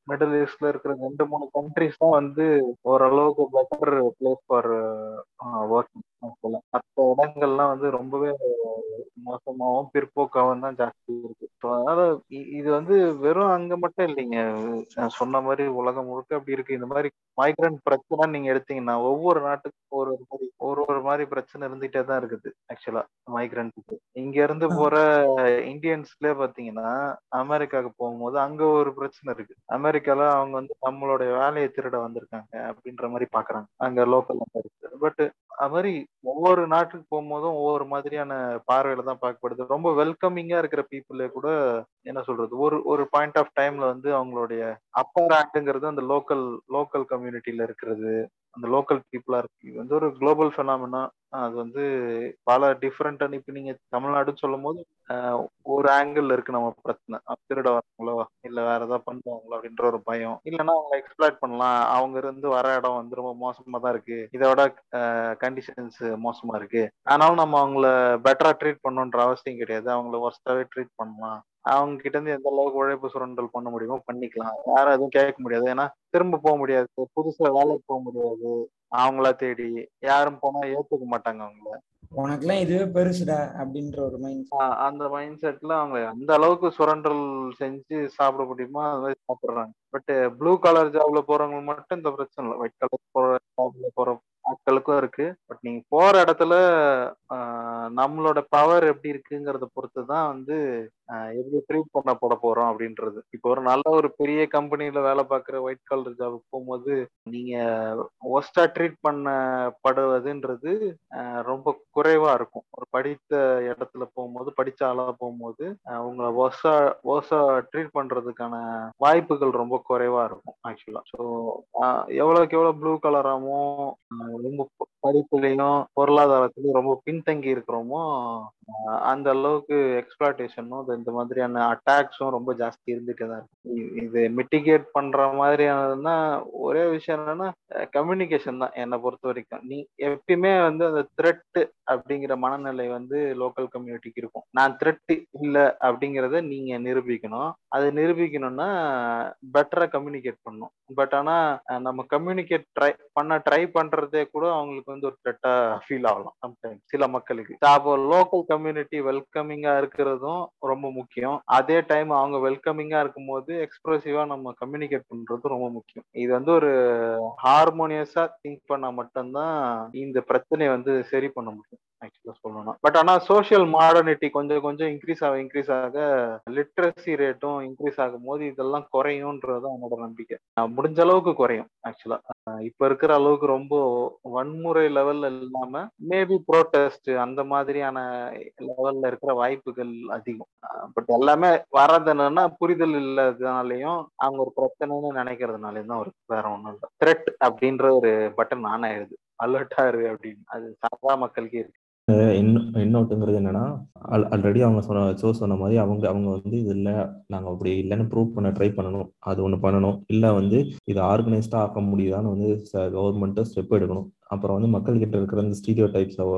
மிடில் ஈஸ்ட்ல இருக்கிற ரெண்டு மூணு கண்ட்ரிஸ் தான் வந்து ஓரளவுக்கு பெட்டர் பிளேஸ் ஃபார் ஒர்க்கிங் மற்ற இடங்கள்லாம் வந்து ரொம்பவே மோசமாகவும் பிற்போக்காகவும் தான் ஜாஸ்தி இருக்கு. So, அதனால இது வந்து வெறும் அங்க மட்டும் இல்லைங்க. நான் சொன்ன மாதிரி உலகம் முழுக்க அப்படி இருக்கு. இந்த மாதிரி மைக்ரண்ட் பிரச்சனை நீங்க எடுத்தீங்கன்னா ஒவ்வொரு நாட்டுக்கும் ஒரு ஒரு மாதிரி ஒரு ஒரு மாதிரி பிரச்சனை இருந்துகிட்டே தான் இருக்குது ஆக்சுவலா மைக்ரண்ட்டுக்கு இங்க இருந்து போற இந்தியன்ஸ்லயே பாத்தீங்கன்னா அமெரிக்காவுக்கு போகும்போது அங்க ஒரு பிரச்சனை இருக்கு. அமெரிக்கால அவங்க வந்து நம்மளுடைய வேலையை திருட வந்திருக்காங்க அப்படின்ற மாதிரி பாக்குறாங்க அங்க இருக்கு பட் அது மாதிரி ஒவ்வொரு நாட்டுக்கு போகும்போதும் ஒவ்வொரு மாதிரியான பார்வையில தான் பார்க்கப்படுது. ரொம்ப வெல்கமிங்கா இருக்கிற பீப்புளே கூட என்ன சொல்றது? ஒரு ஒரு பாயிண்ட் ஆஃப் டைம்ல வந்து அவங்களுடைய அப்பர் ஆக்டுங்கிறது அந்த லோக்கல் லோக்கல் கம்யூனிட்டியில இருக்கிறது. அந்த லோக்கல் பீப்புளா இருக்கு. இது வந்து ஒரு குளோபல் ஃபெனாமினா அது வந்து பல டிஃப்ரெண்டான இப்ப நீங்க தமிழ்நாடுன்னு சொல்லும் போது ஒரு ஆங்கிள் இருக்கு நம்ம பிரச்சனை. திருட வராங்களோ இல்ல வேற ஏதாவது பண்ணுவாங்களோ அப்படின்ற ஒரு பயம். இல்லைன்னா அவங்க எக்ஸ்பிளாய்ட் பண்ணலாம். அவங்க இருந்து வர இடம் வந்து ரொம்ப மோசமா தான் இருக்கு. இதோட கண்டிஷன்ஸ் மோசமா இருக்கு. ஆனாலும் நம்ம அவங்கள பெட்டரா ட்ரீட் பண்ணணுன்ற அவசியம் கிடையாது. அவங்கள ஒர்ஸ்டாவே ட்ரீட் பண்ணலாம். அவங்க கிட்ட இருந்து எந்த அளவுக்கு உழைப்பு சுரண்டல் பண்ண முடியுமோ பண்ணிக்கலாம். யாரும் எதுவும் கேட்க முடியாது. ஏன்னா திரும்ப போக முடியாது. புதுசா வேலைக்கு போக முடியாது. அவங்களா தேடி யாரும் போனா ஏத்துக்க மாட்டாங்க அவங்கள. உனக்கெல்லாம் இதுவே பெருசுடா அப்படின்ற ஒரு மைண்ட் அந்த மைண்ட் செட்ல அவங்க அந்த அளவுக்கு சுரண்டல் செஞ்சு சாப்பிட முடியுமோ அது மாதிரி சாப்பிடுறாங்க. பட் ப்ளூ கலர் ஜாப்ல போறவங்க மட்டும் இந்த பிரச்சனை இல்லை. ஒயிட் கலர் போற ஜாப்ல போற மக்களுக்கும் இருக்கு. பட் நீங்க போற இடத்துல நம்மளோட பவர் எப்படி இருக்குங்கிறத பொறுத்து தான் வந்து எப்படி ட்ரீட் பண்ண போட போறோம் அப்படின்றது. இப்போ ஒரு நல்ல ஒரு பெரிய கம்பெனில வேலை பார்க்குற ஒயிட் காலர் ஜாபுக்கு போகும்போது நீங்க ஒஸ்டா ட்ரீட் பண்ணப்படுவதுன்றது ரொம்ப குறைவா இருக்கும். ஒரு படித்த இடத்துல போகும்போது படிச்ச ஆளா போகும்போது உங்களை ஒஸ்டா ஒஸ்டா ட்ரீட் பண்றதுக்கான வாய்ப்புகள் ரொம்ப குறைவா இருக்கும் ஆக்சுவலா ஸோ எவ்வளவுக்கு எவ்வளவு ப்ளூ கலராமோ ரொம்ப படிப்புலையும் பொருளாதாரத்திலையும் ரொம்ப பின்தங்கி இருக்கிறோமோ அந்த அளவுக்கு எக்ஸ்பிளாட்டேஷனும் இந்த மாதிரியான அட்டாக்ஸும் ரொம்ப ஜாஸ்தி இருந்துட்டே தான் இருக்கு. இது மிட்டிகேட் பண்ற மாதிரியானதுன்னா ஒரே விஷயம் என்னன்னா கம்யூனிகேஷன் தான் என்னை பொறுத்த வரைக்கும். நீ எப்பயுமே வந்து அந்த த்ரெட் அப்படிங்கிற மனநிலை வந்து லோக்கல் கம்யூனிட்டிக்கு இருக்கும். நான் த்ரெட் இல்லை அப்படிங்கிறத நீங்க நிரூபிக்கணும். அது நிரூபிக்கணும்னா பெட்டரா கம்யூனிகேட் பண்ணும் பட் ஆனா நம்ம கம்யூனிகேட் ட்ரை பண்ண ட்ரை பண்றதே கூட அவங்களுக்கு வந்து ஒரு த்ரெட்டா ஃபீல் ஆகலாம் சம்டைம்ஸ் சில மக்களுக்கு. அப்போ லோக்கல் கம்யூனிட்டி வெல்கமிங்கா இருக்கிறதும் ரொம்ப முக்கியம். அதே டைம் அவங்க வெல்கமிங்கா இருக்கும்போது எக்ஸ்பிரசிவா நம்ம கம்யூனிகேட் பண்றது ரொம்ப முக்கியம். இது வந்து ஒரு ஹார்மோனியஸா திங்க் பண்ணா மட்டும்தான் இந்த பிரச்சனையை வந்து சரி பண்ண முடியும். ஆக்சுவலா சொல்லணும் பட் ஆனா சோஷியல் மாடர்னிட்டி கொஞ்சம் கொஞ்சம் இன்க்ரீஸ் ஆக இன்க்ரீஸ் ஆக லிட்ரஸி ரேட்டும் இன்க்ரீஸ் ஆகும் போது இதெல்லாம் குறையும்ன்றது தான் என்னோட நம்பிக்கை. முடிஞ்ச அளவுக்கு குறையும் ஆக்சுவலா. இப்ப இருக்கிற அளவுக்கு ரொம்ப வன்முறை லெவல்ல இல்லாம மேபி ப்ரோட்டஸ்ட் அந்த மாதிரியான லெவல்ல இருக்கிற வாய்ப்புகள் அதிகம். பட் எல்லாமே வர்றது என்னன்னா புரிதல் இல்லாததுனாலையும் அவங்க ஒரு பிரச்சனைன்னு நினைக்கிறதுனாலயும் தான் ஒரு வேற ஒண்ணும் இல்லை. த்ரெட் அப்படின்ற ஒரு பட்டன் ஆன் ஆயிடுது அலர்ட்டா இரு அப்படின்னு. அது சாதா மக்களுக்கே இருக்கு. இன்னொட்டுங்கிறது என்னன்னா ஆல்ரெடி அவங்க சொன்ன சோ சொன்ன மாதிரி அவங்க அவங்க வந்து இது இல்லை நாங்கள் அப்படி இல்லைன்னு ப்ரூவ் பண்ண ட்ரை பண்ணணும். அது ஒன்று பண்ணணும். இல்லை வந்து இதை ஆர்கனைஸ்டாக ஆக்க முடியுதான்னு வந்து கவர்மெண்ட்டு ஸ்டெப் எடுக்கணும். அப்புறம் வந்து மக்கள் கிட்ட இருக்கிற இந்த ஸ்டீரியோ டைப்ஸை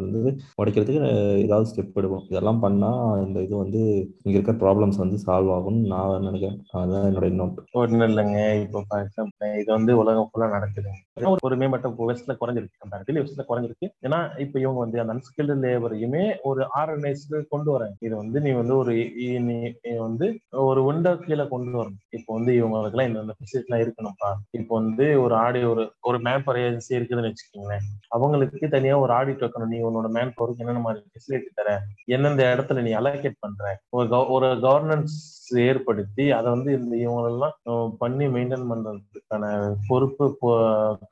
வந்து உடைக்கிறதுக்கு ஏதாவது ஸ்டெப் எடுக்கணும் இதெல்லாம் பண்ணால் இந்த இது வந்து இங்கே இருக்கிற ப்ராப்ளம்ஸ் வந்து சால்வ் ஆகும்னு நான் நினைக்கிறேன். அதுதான் என்னோட இன்னொன்று ஒன்றும் இல்லைங்க. இப்போ ஃபார் எக்ஸாம்பிள் இது வந்து உலகம் ஃபுல்லா நடக்குதுங்க ஒரு- மேம்பட்ட வெஸ்ட்ல குறைஞ்சிருக்கு. கம்பேரிட்டிவ் வெஸ்ட்ல குறைஞ்சிருக்கு. ஏன்னா இப்போ இவங்க வந்து அந்த அன்ஸ்கில்டு லேபரையுமே ஒரு ஆர்கனைஸ்டு கொண்டு வராங்க. இது வந்து நீ வந்து ஒரு நீ வந்து ஒரு விண்டோ கீழே கொண்டு வரணும். இப்போ வந்து இவங்களுக்குலாம் இந்த ஃபெசிலிட்டிலாம் இருக்கணும்ப்பா. இப்போ வந்து ஒரு ஆடி ஒரு ஒரு மேப்பர் ஏஜென்சி இருக்குதுன்னு வச்சுக்கோங்களேன். அவங்களுக்கு தனியா ஒரு ஆடிட் வைக்கணும். நீ உன்னோட மேன் பவருக்கு என்னென்ன மாதிரி ஃபெசிலிட்டி தர எந்தெந்த இடத்துல நீ அலோகேட் பண்ற ஒரு ஒரு கவர்னன்ஸ் ஏற்படுத்தி அதை வந்து இந்த இவங்களெல்லாம் பண்ணி மெயின்டைன் பண்றதுக்கான பொறுப்பு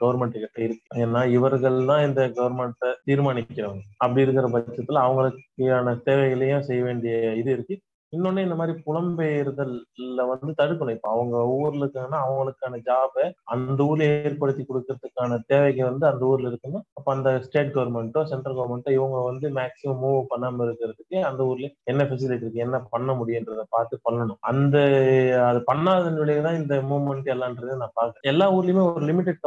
கவர்மெண்ட் கிட்ட இருக்கு. ஏன்னா இவர்கள் தான் இந்த கவர்மெண்ட்டை தீர்மானிக்கிறவங்க. அப்படி இருக்கிற பட்சத்துல அவங்களுக்கான தேவைகளையும் செய்ய வேண்டிய இது இருக்கு. இன்னொன்னு இந்த மாதிரி புலம்பெயர்தல்ல வந்து தடுக்கணும். இப்ப அவங்க ஊர்ல இருக்காங்கன்னா அவங்களுக்கான ஜாபை அந்த ஊர்ல ஏற்படுத்தி கொடுக்கறதுக்கான தேவைகள் வந்து அந்த ஊர்ல இருக்குன்னா அப்ப அந்த ஸ்டேட் கவர்மெண்ட்டோ சென்ட்ரல் கவர்மெண்ட்டோ இவங்க வந்து மேக்சிமம் மூவ் பண்ணாம இருக்கிறதுக்கு அந்த ஊர்ல என்ன ஃபெசிலிட்டி இருக்கு என்ன பண்ண முடியுன்றத பார்த்து பண்ணணும். அந்த அது பண்ணாத நிலையில தான் இந்த மூவ்மெண்ட் எல்லாம்ன்றது நான் பாக்குறேன் எல்லா ஊர்லயுமே ஒரு லிமிடெட்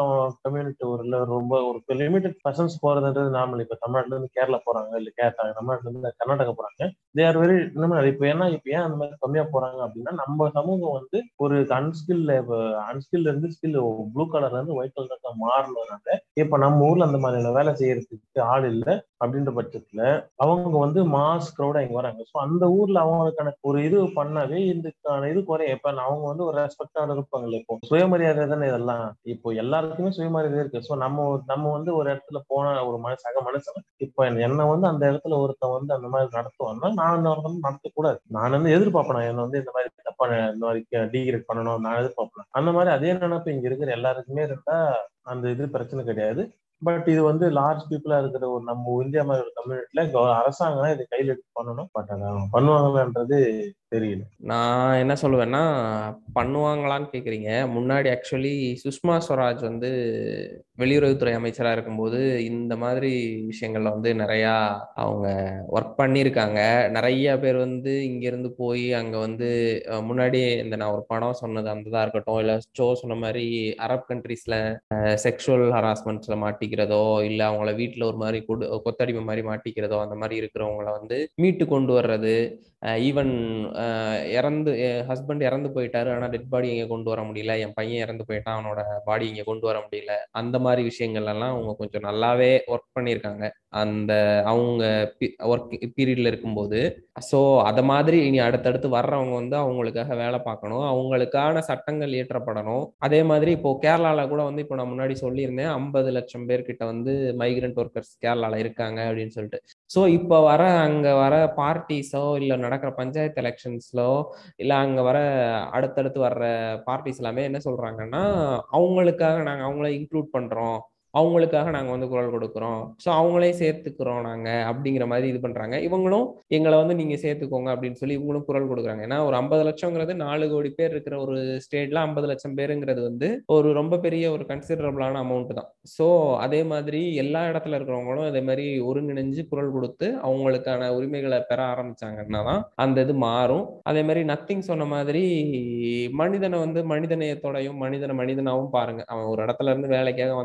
கம்யூனிட்டி ஒரு ரொம்ப ஒரு லிமிடெட் பர்சன்ஸ் போறதுன்றது நார்மல் இப்ப தமிழ்நாட்டுல இருந்து கேரளா போறாங்க இல்ல கேரளா தமிழ்நாட்டுல இருந்து கர்நாடகா போறாங்க. தே ஆர் வெரி இன்னும் இப்ப ஏன்னா இப்ப ஏன் அந்த மாதிரி கம்மியா போறாங்க அப்படின்னா நம்ம சமூகம் வந்து ஒரு அன்ஸ்கில் அன்ஸ்கில் இருந்து ஸ்கில் ப்ளூ கலர்ல இருந்து ஒயிட் கலர்ல மாறினதுனால இப்ப நம்ம ஊர்ல அந்த மாதிரியான வேலை செய்யறதுக்கு ஆள் இல்லை அப்படின்ற பட்சத்துல அவங்க வந்து மாஸ் க்ரௌடா இங்க வராங்க. ஸோ அந்த ஊர்ல அவங்களுக்கான ஒரு இது பண்ணாவே இதுக்கான இது குறையும். இப்ப அவங்க வந்து ஒரு ரெஸ்பெக்டான இருப்பாங்கல்ல இப்போ. சுயமரியாதை தானே இதெல்லாம். இப்போ எல்லாருக்குமே சுயமரியாதை இருக்கு. ஸோ நம்ம நம்ம வந்து ஒரு இடத்துல போன ஒரு மனசு சக மனுஷன் இப்போ என்ன வந்து அந்த இடத்துல ஒருத்தன் வந்து அந்த மாதிரி நடத்துவான்னா நான் அந்த ஒருத்தன் நடத்தக்கூடாது. நான் நான் வந்து எதிர்பார்ப்பேன். என்ன வந்து இந்த மாதிரி தப்பா இந்த மாதிரி டீக்ரேட் பண்ணணும். நான் எதிர்பார்ப்பேன். அந்த மாதிரி அதே நினைப்பு இங்க இருக்கிற எல்லாருக்குமே இருந்தா அந்த இது பிரச்சனை கிடையாது. பட் இது வந்து லார்ஜ் பீப்புளா இருக்கிற ஒரு நம்ம இந்தியா மாதிரி ஒரு கம்யூனிட்டில அரசாங்கம் இதை கையில் எடுத்து பண்ணணும். பட் அதை பண்ணுவாங்களான்றது தெரியல. நான் என்ன சொல்லுவேன்னா பண்ணுவாங்களான்னு கேக்குறீங்க. முன்னாடி ஆக்சுவலி சுஷ்மா ஸ்வராஜ் வந்து வெளியுறவுத்துறை அமைச்சரா இருக்கும்போது இந்த மாதிரி விஷயங்கள்ல வந்து நிறையா அவங்க ஒர்க் பண்ணியிருக்காங்க. நிறைய பேர் வந்து இங்க இருந்து போய் அங்க வந்து முன்னாடி இந்த நான் ஒரு படம் சொன்னது அந்த தான் இருக்கட்டும் இல்ல ஷோ சொன்ன மாதிரி அரப் கண்ட்ரீஸ்ல செக்ஷுவல் ஹராஸ்மெண்ட்ஸ்ல மாட்டிக்கிறதோ இல்ல அவங்கள வீட்டுல ஒரு மாதிரி கொத்தடிமை மாதிரி மாட்டிக்கிறதோ அந்த மாதிரி இருக்கிறவங்கள வந்து மீட்டு கொண்டு வர்றது ஈவன் இறந்து ஹஸ்பண்ட் இறந்து போயிட்டாரு. ஆனா டெட் பாடி இங்கே கொண்டு வர முடியல. என் பையன் இறந்து போயிட்டான். அவனோட பாடி இங்கே கொண்டு வர முடியல. அந்த மாதிரி விஷயங்கள் எல்லாம் அவங்க கொஞ்சம் நல்லாவே ஒர்க் பண்ணியிருக்காங்க. அந்த அவங்க ஒர்க் பீரியட்ல இருக்கும்போது ஸோ அதை மாதிரி இனி அடுத்தடுத்து வர்றவங்க வந்து அவங்களுக்காக வேலை பார்க்கணும். அவங்களுக்கான சட்டங்கள் இயற்றப்படணும். அதே மாதிரி இப்போ கேரளால கூட வந்து இப்போ நான் முன்னாடி சொல்லியிருந்தேன் ஐம்பது லட்சம் பேர்கிட்ட வந்து மைக்ரண்ட் ஒர்க்கர்ஸ் கேரளால இருக்காங்க அப்படின்னு சொல்லிட்டு. ஸோ இப்போ வர அங்கே வர பார்ட்டிஸோ இல்லை நடக்கிற பஞ்சாயத்து எலெக்ஷன்ஸ்லோ இல்லை அங்கே வர அடுத்தடுத்து வர்ற பார்ட்டிஸ் எல்லாமே என்ன சொல்றாங்கன்னா அவங்களுக்காக நாங்கள் அவங்கள இன்க்ளூட் பண்றோம். அவங்களுக்காக நாங்கள் வந்து குரல் கொடுக்குறோம். ஸோ அவங்களே சேர்த்துக்கிறோம் நாங்கள் அப்படிங்கிற மாதிரி இது பண்ணுறாங்க இவங்களும் எங்களை வந்து நீங்கள் சேர்த்துக்கோங்க அப்படின்னு சொல்லி இவங்களும் குரல் கொடுக்குறாங்க. ஏன்னா ஒரு ஐம்பது லட்சங்கிறது நாலு கோடி பேர் இருக்கிற ஒரு ஸ்டேட்ல ஐம்பது லட்சம் பேருங்கிறது வந்து ஒரு ரொம்ப பெரிய ஒரு கன்சிடரபிளான அமௌண்ட் தான். ஸோ அதே மாதிரி எல்லா இடத்துல இருக்கிறவங்களும் அதே மாதிரி ஒருங்கிணைஞ்சு குரல் கொடுத்து அவங்களுக்கான உரிமைகளை பெற ஆரம்பிச்சாங்கன்னா தான் அந்த இது மாறும். அதே மாதிரி நத்திங் சொன்ன மாதிரி மனிதனை வந்து மனிதநேயத்தோடையும் மனிதனை மனிதனாகவும் பாருங்க. அவன் ஒரு இடத்துல இருந்து வேலைக்காக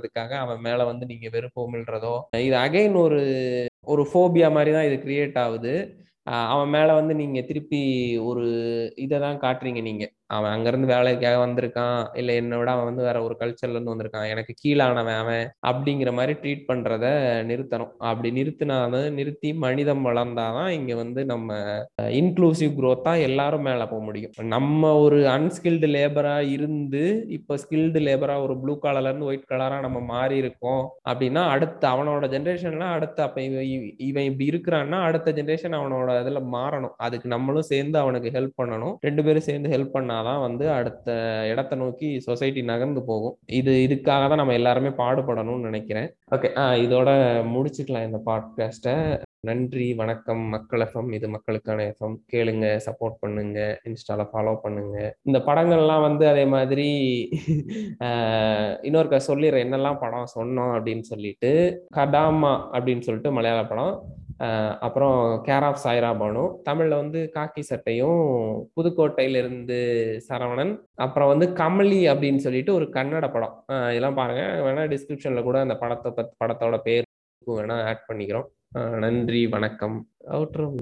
பண்றதுக்காக அவன் மேல வந்து நீங்க வெறுப்போமில்றதோ இது அகைன் ஒரு ஒரு ஃபோபியா மாதிரி தான் இது கிரியேட் ஆகுது. அவன் மேல வந்து நீங்க திருப்பி ஒரு இதை தான் காட்டுறீங்க நீங்க. அவன் அங்கிருந்து வேலைக்காக வந்திருக்கான். இல்லை என்னை விட அவன் வந்து வேற ஒரு கல்ச்சர்ல இருந்து வந்திருக்கான். எனக்கு கீழானவன் அவன் அப்படிங்கிற மாதிரி ட்ரீட் பண்றத நிறுத்தணும். அப்படி நிறுத்தினாலும் நிறுத்தி மனிதம் வளர்ந்தாதான் இங்க வந்து நம்ம இன்க்ளூசிவ் குரோத்தா எல்லாரும் மேல போக முடியும். நம்ம ஒரு அன்ஸ்கில்டு லேபரா இருந்து இப்போ ஸ்கில்டு லேபரா ஒரு ப்ளூ கலர்ல இருந்து ஒயிட் கலரா நம்ம மாறி இருக்கோம் அப்படின்னா அடுத்த அவனோட ஜென்ரேஷன்ல அடுத்த அப்ப இவன் இப்படி இருக்கிறான்னா அடுத்த ஜென்ரேஷன் அவனோட இதுல மாறணும். அதுக்கு நம்மளும் சேர்ந்து அவனுக்கு ஹெல்ப் பண்ணணும். ரெண்டு பேரும் சேர்ந்து ஹெல்ப் பண்ணா தான் வந்து அடுத்த இடத்த நோக்கி சொசைட்டி நகர்ந்து போகும். இது இதுக்காக தான் நம்ம எல்லாருமே பாடுபடணும்னு நினைக்கிறேன். ஓகே இதோட முடிச்சுக்கலாம் இந்த பாட்காஸ்ட்டை நன்றி வணக்கம் மக்கள் எஃப்எம் இது மக்களுக்கான எஃப்எம் கேளுங்க சப்போர்ட் பண்ணுங்க இன்ஸ்டால ஃபாலோ பண்ணுங்க. இந்த படங்கள்லாம் வந்து அதே மாதிரி இன்னொருக்க சொல்லிடுறேன் என்னெல்லாம் படம் சொன்னோம் அப்படின்னு சொல்லிட்டு கடாமா அப்படின்னு சொல்லிட்டு மலையாள படம். அப்புறம் கேர் ஆஃப் சாய்ரா பானு தமிழ்ல வந்து காக்கி சட்டையும் புதுக்கோட்டையிலிருந்து சரவணன் அப்புறம் வந்து கமலி அப்படின்னு சொல்லிட்டு ஒரு கன்னட படம். இதெல்லாம் பாருங்க. வேணா டிஸ்கிரிப்ஷன்ல கூட அந்த படத்தை பத் படத்தோட பேர் வேணா ஆட் பண்ணிக்கிறோம். நன்றி வணக்கம். அவுட்ரோ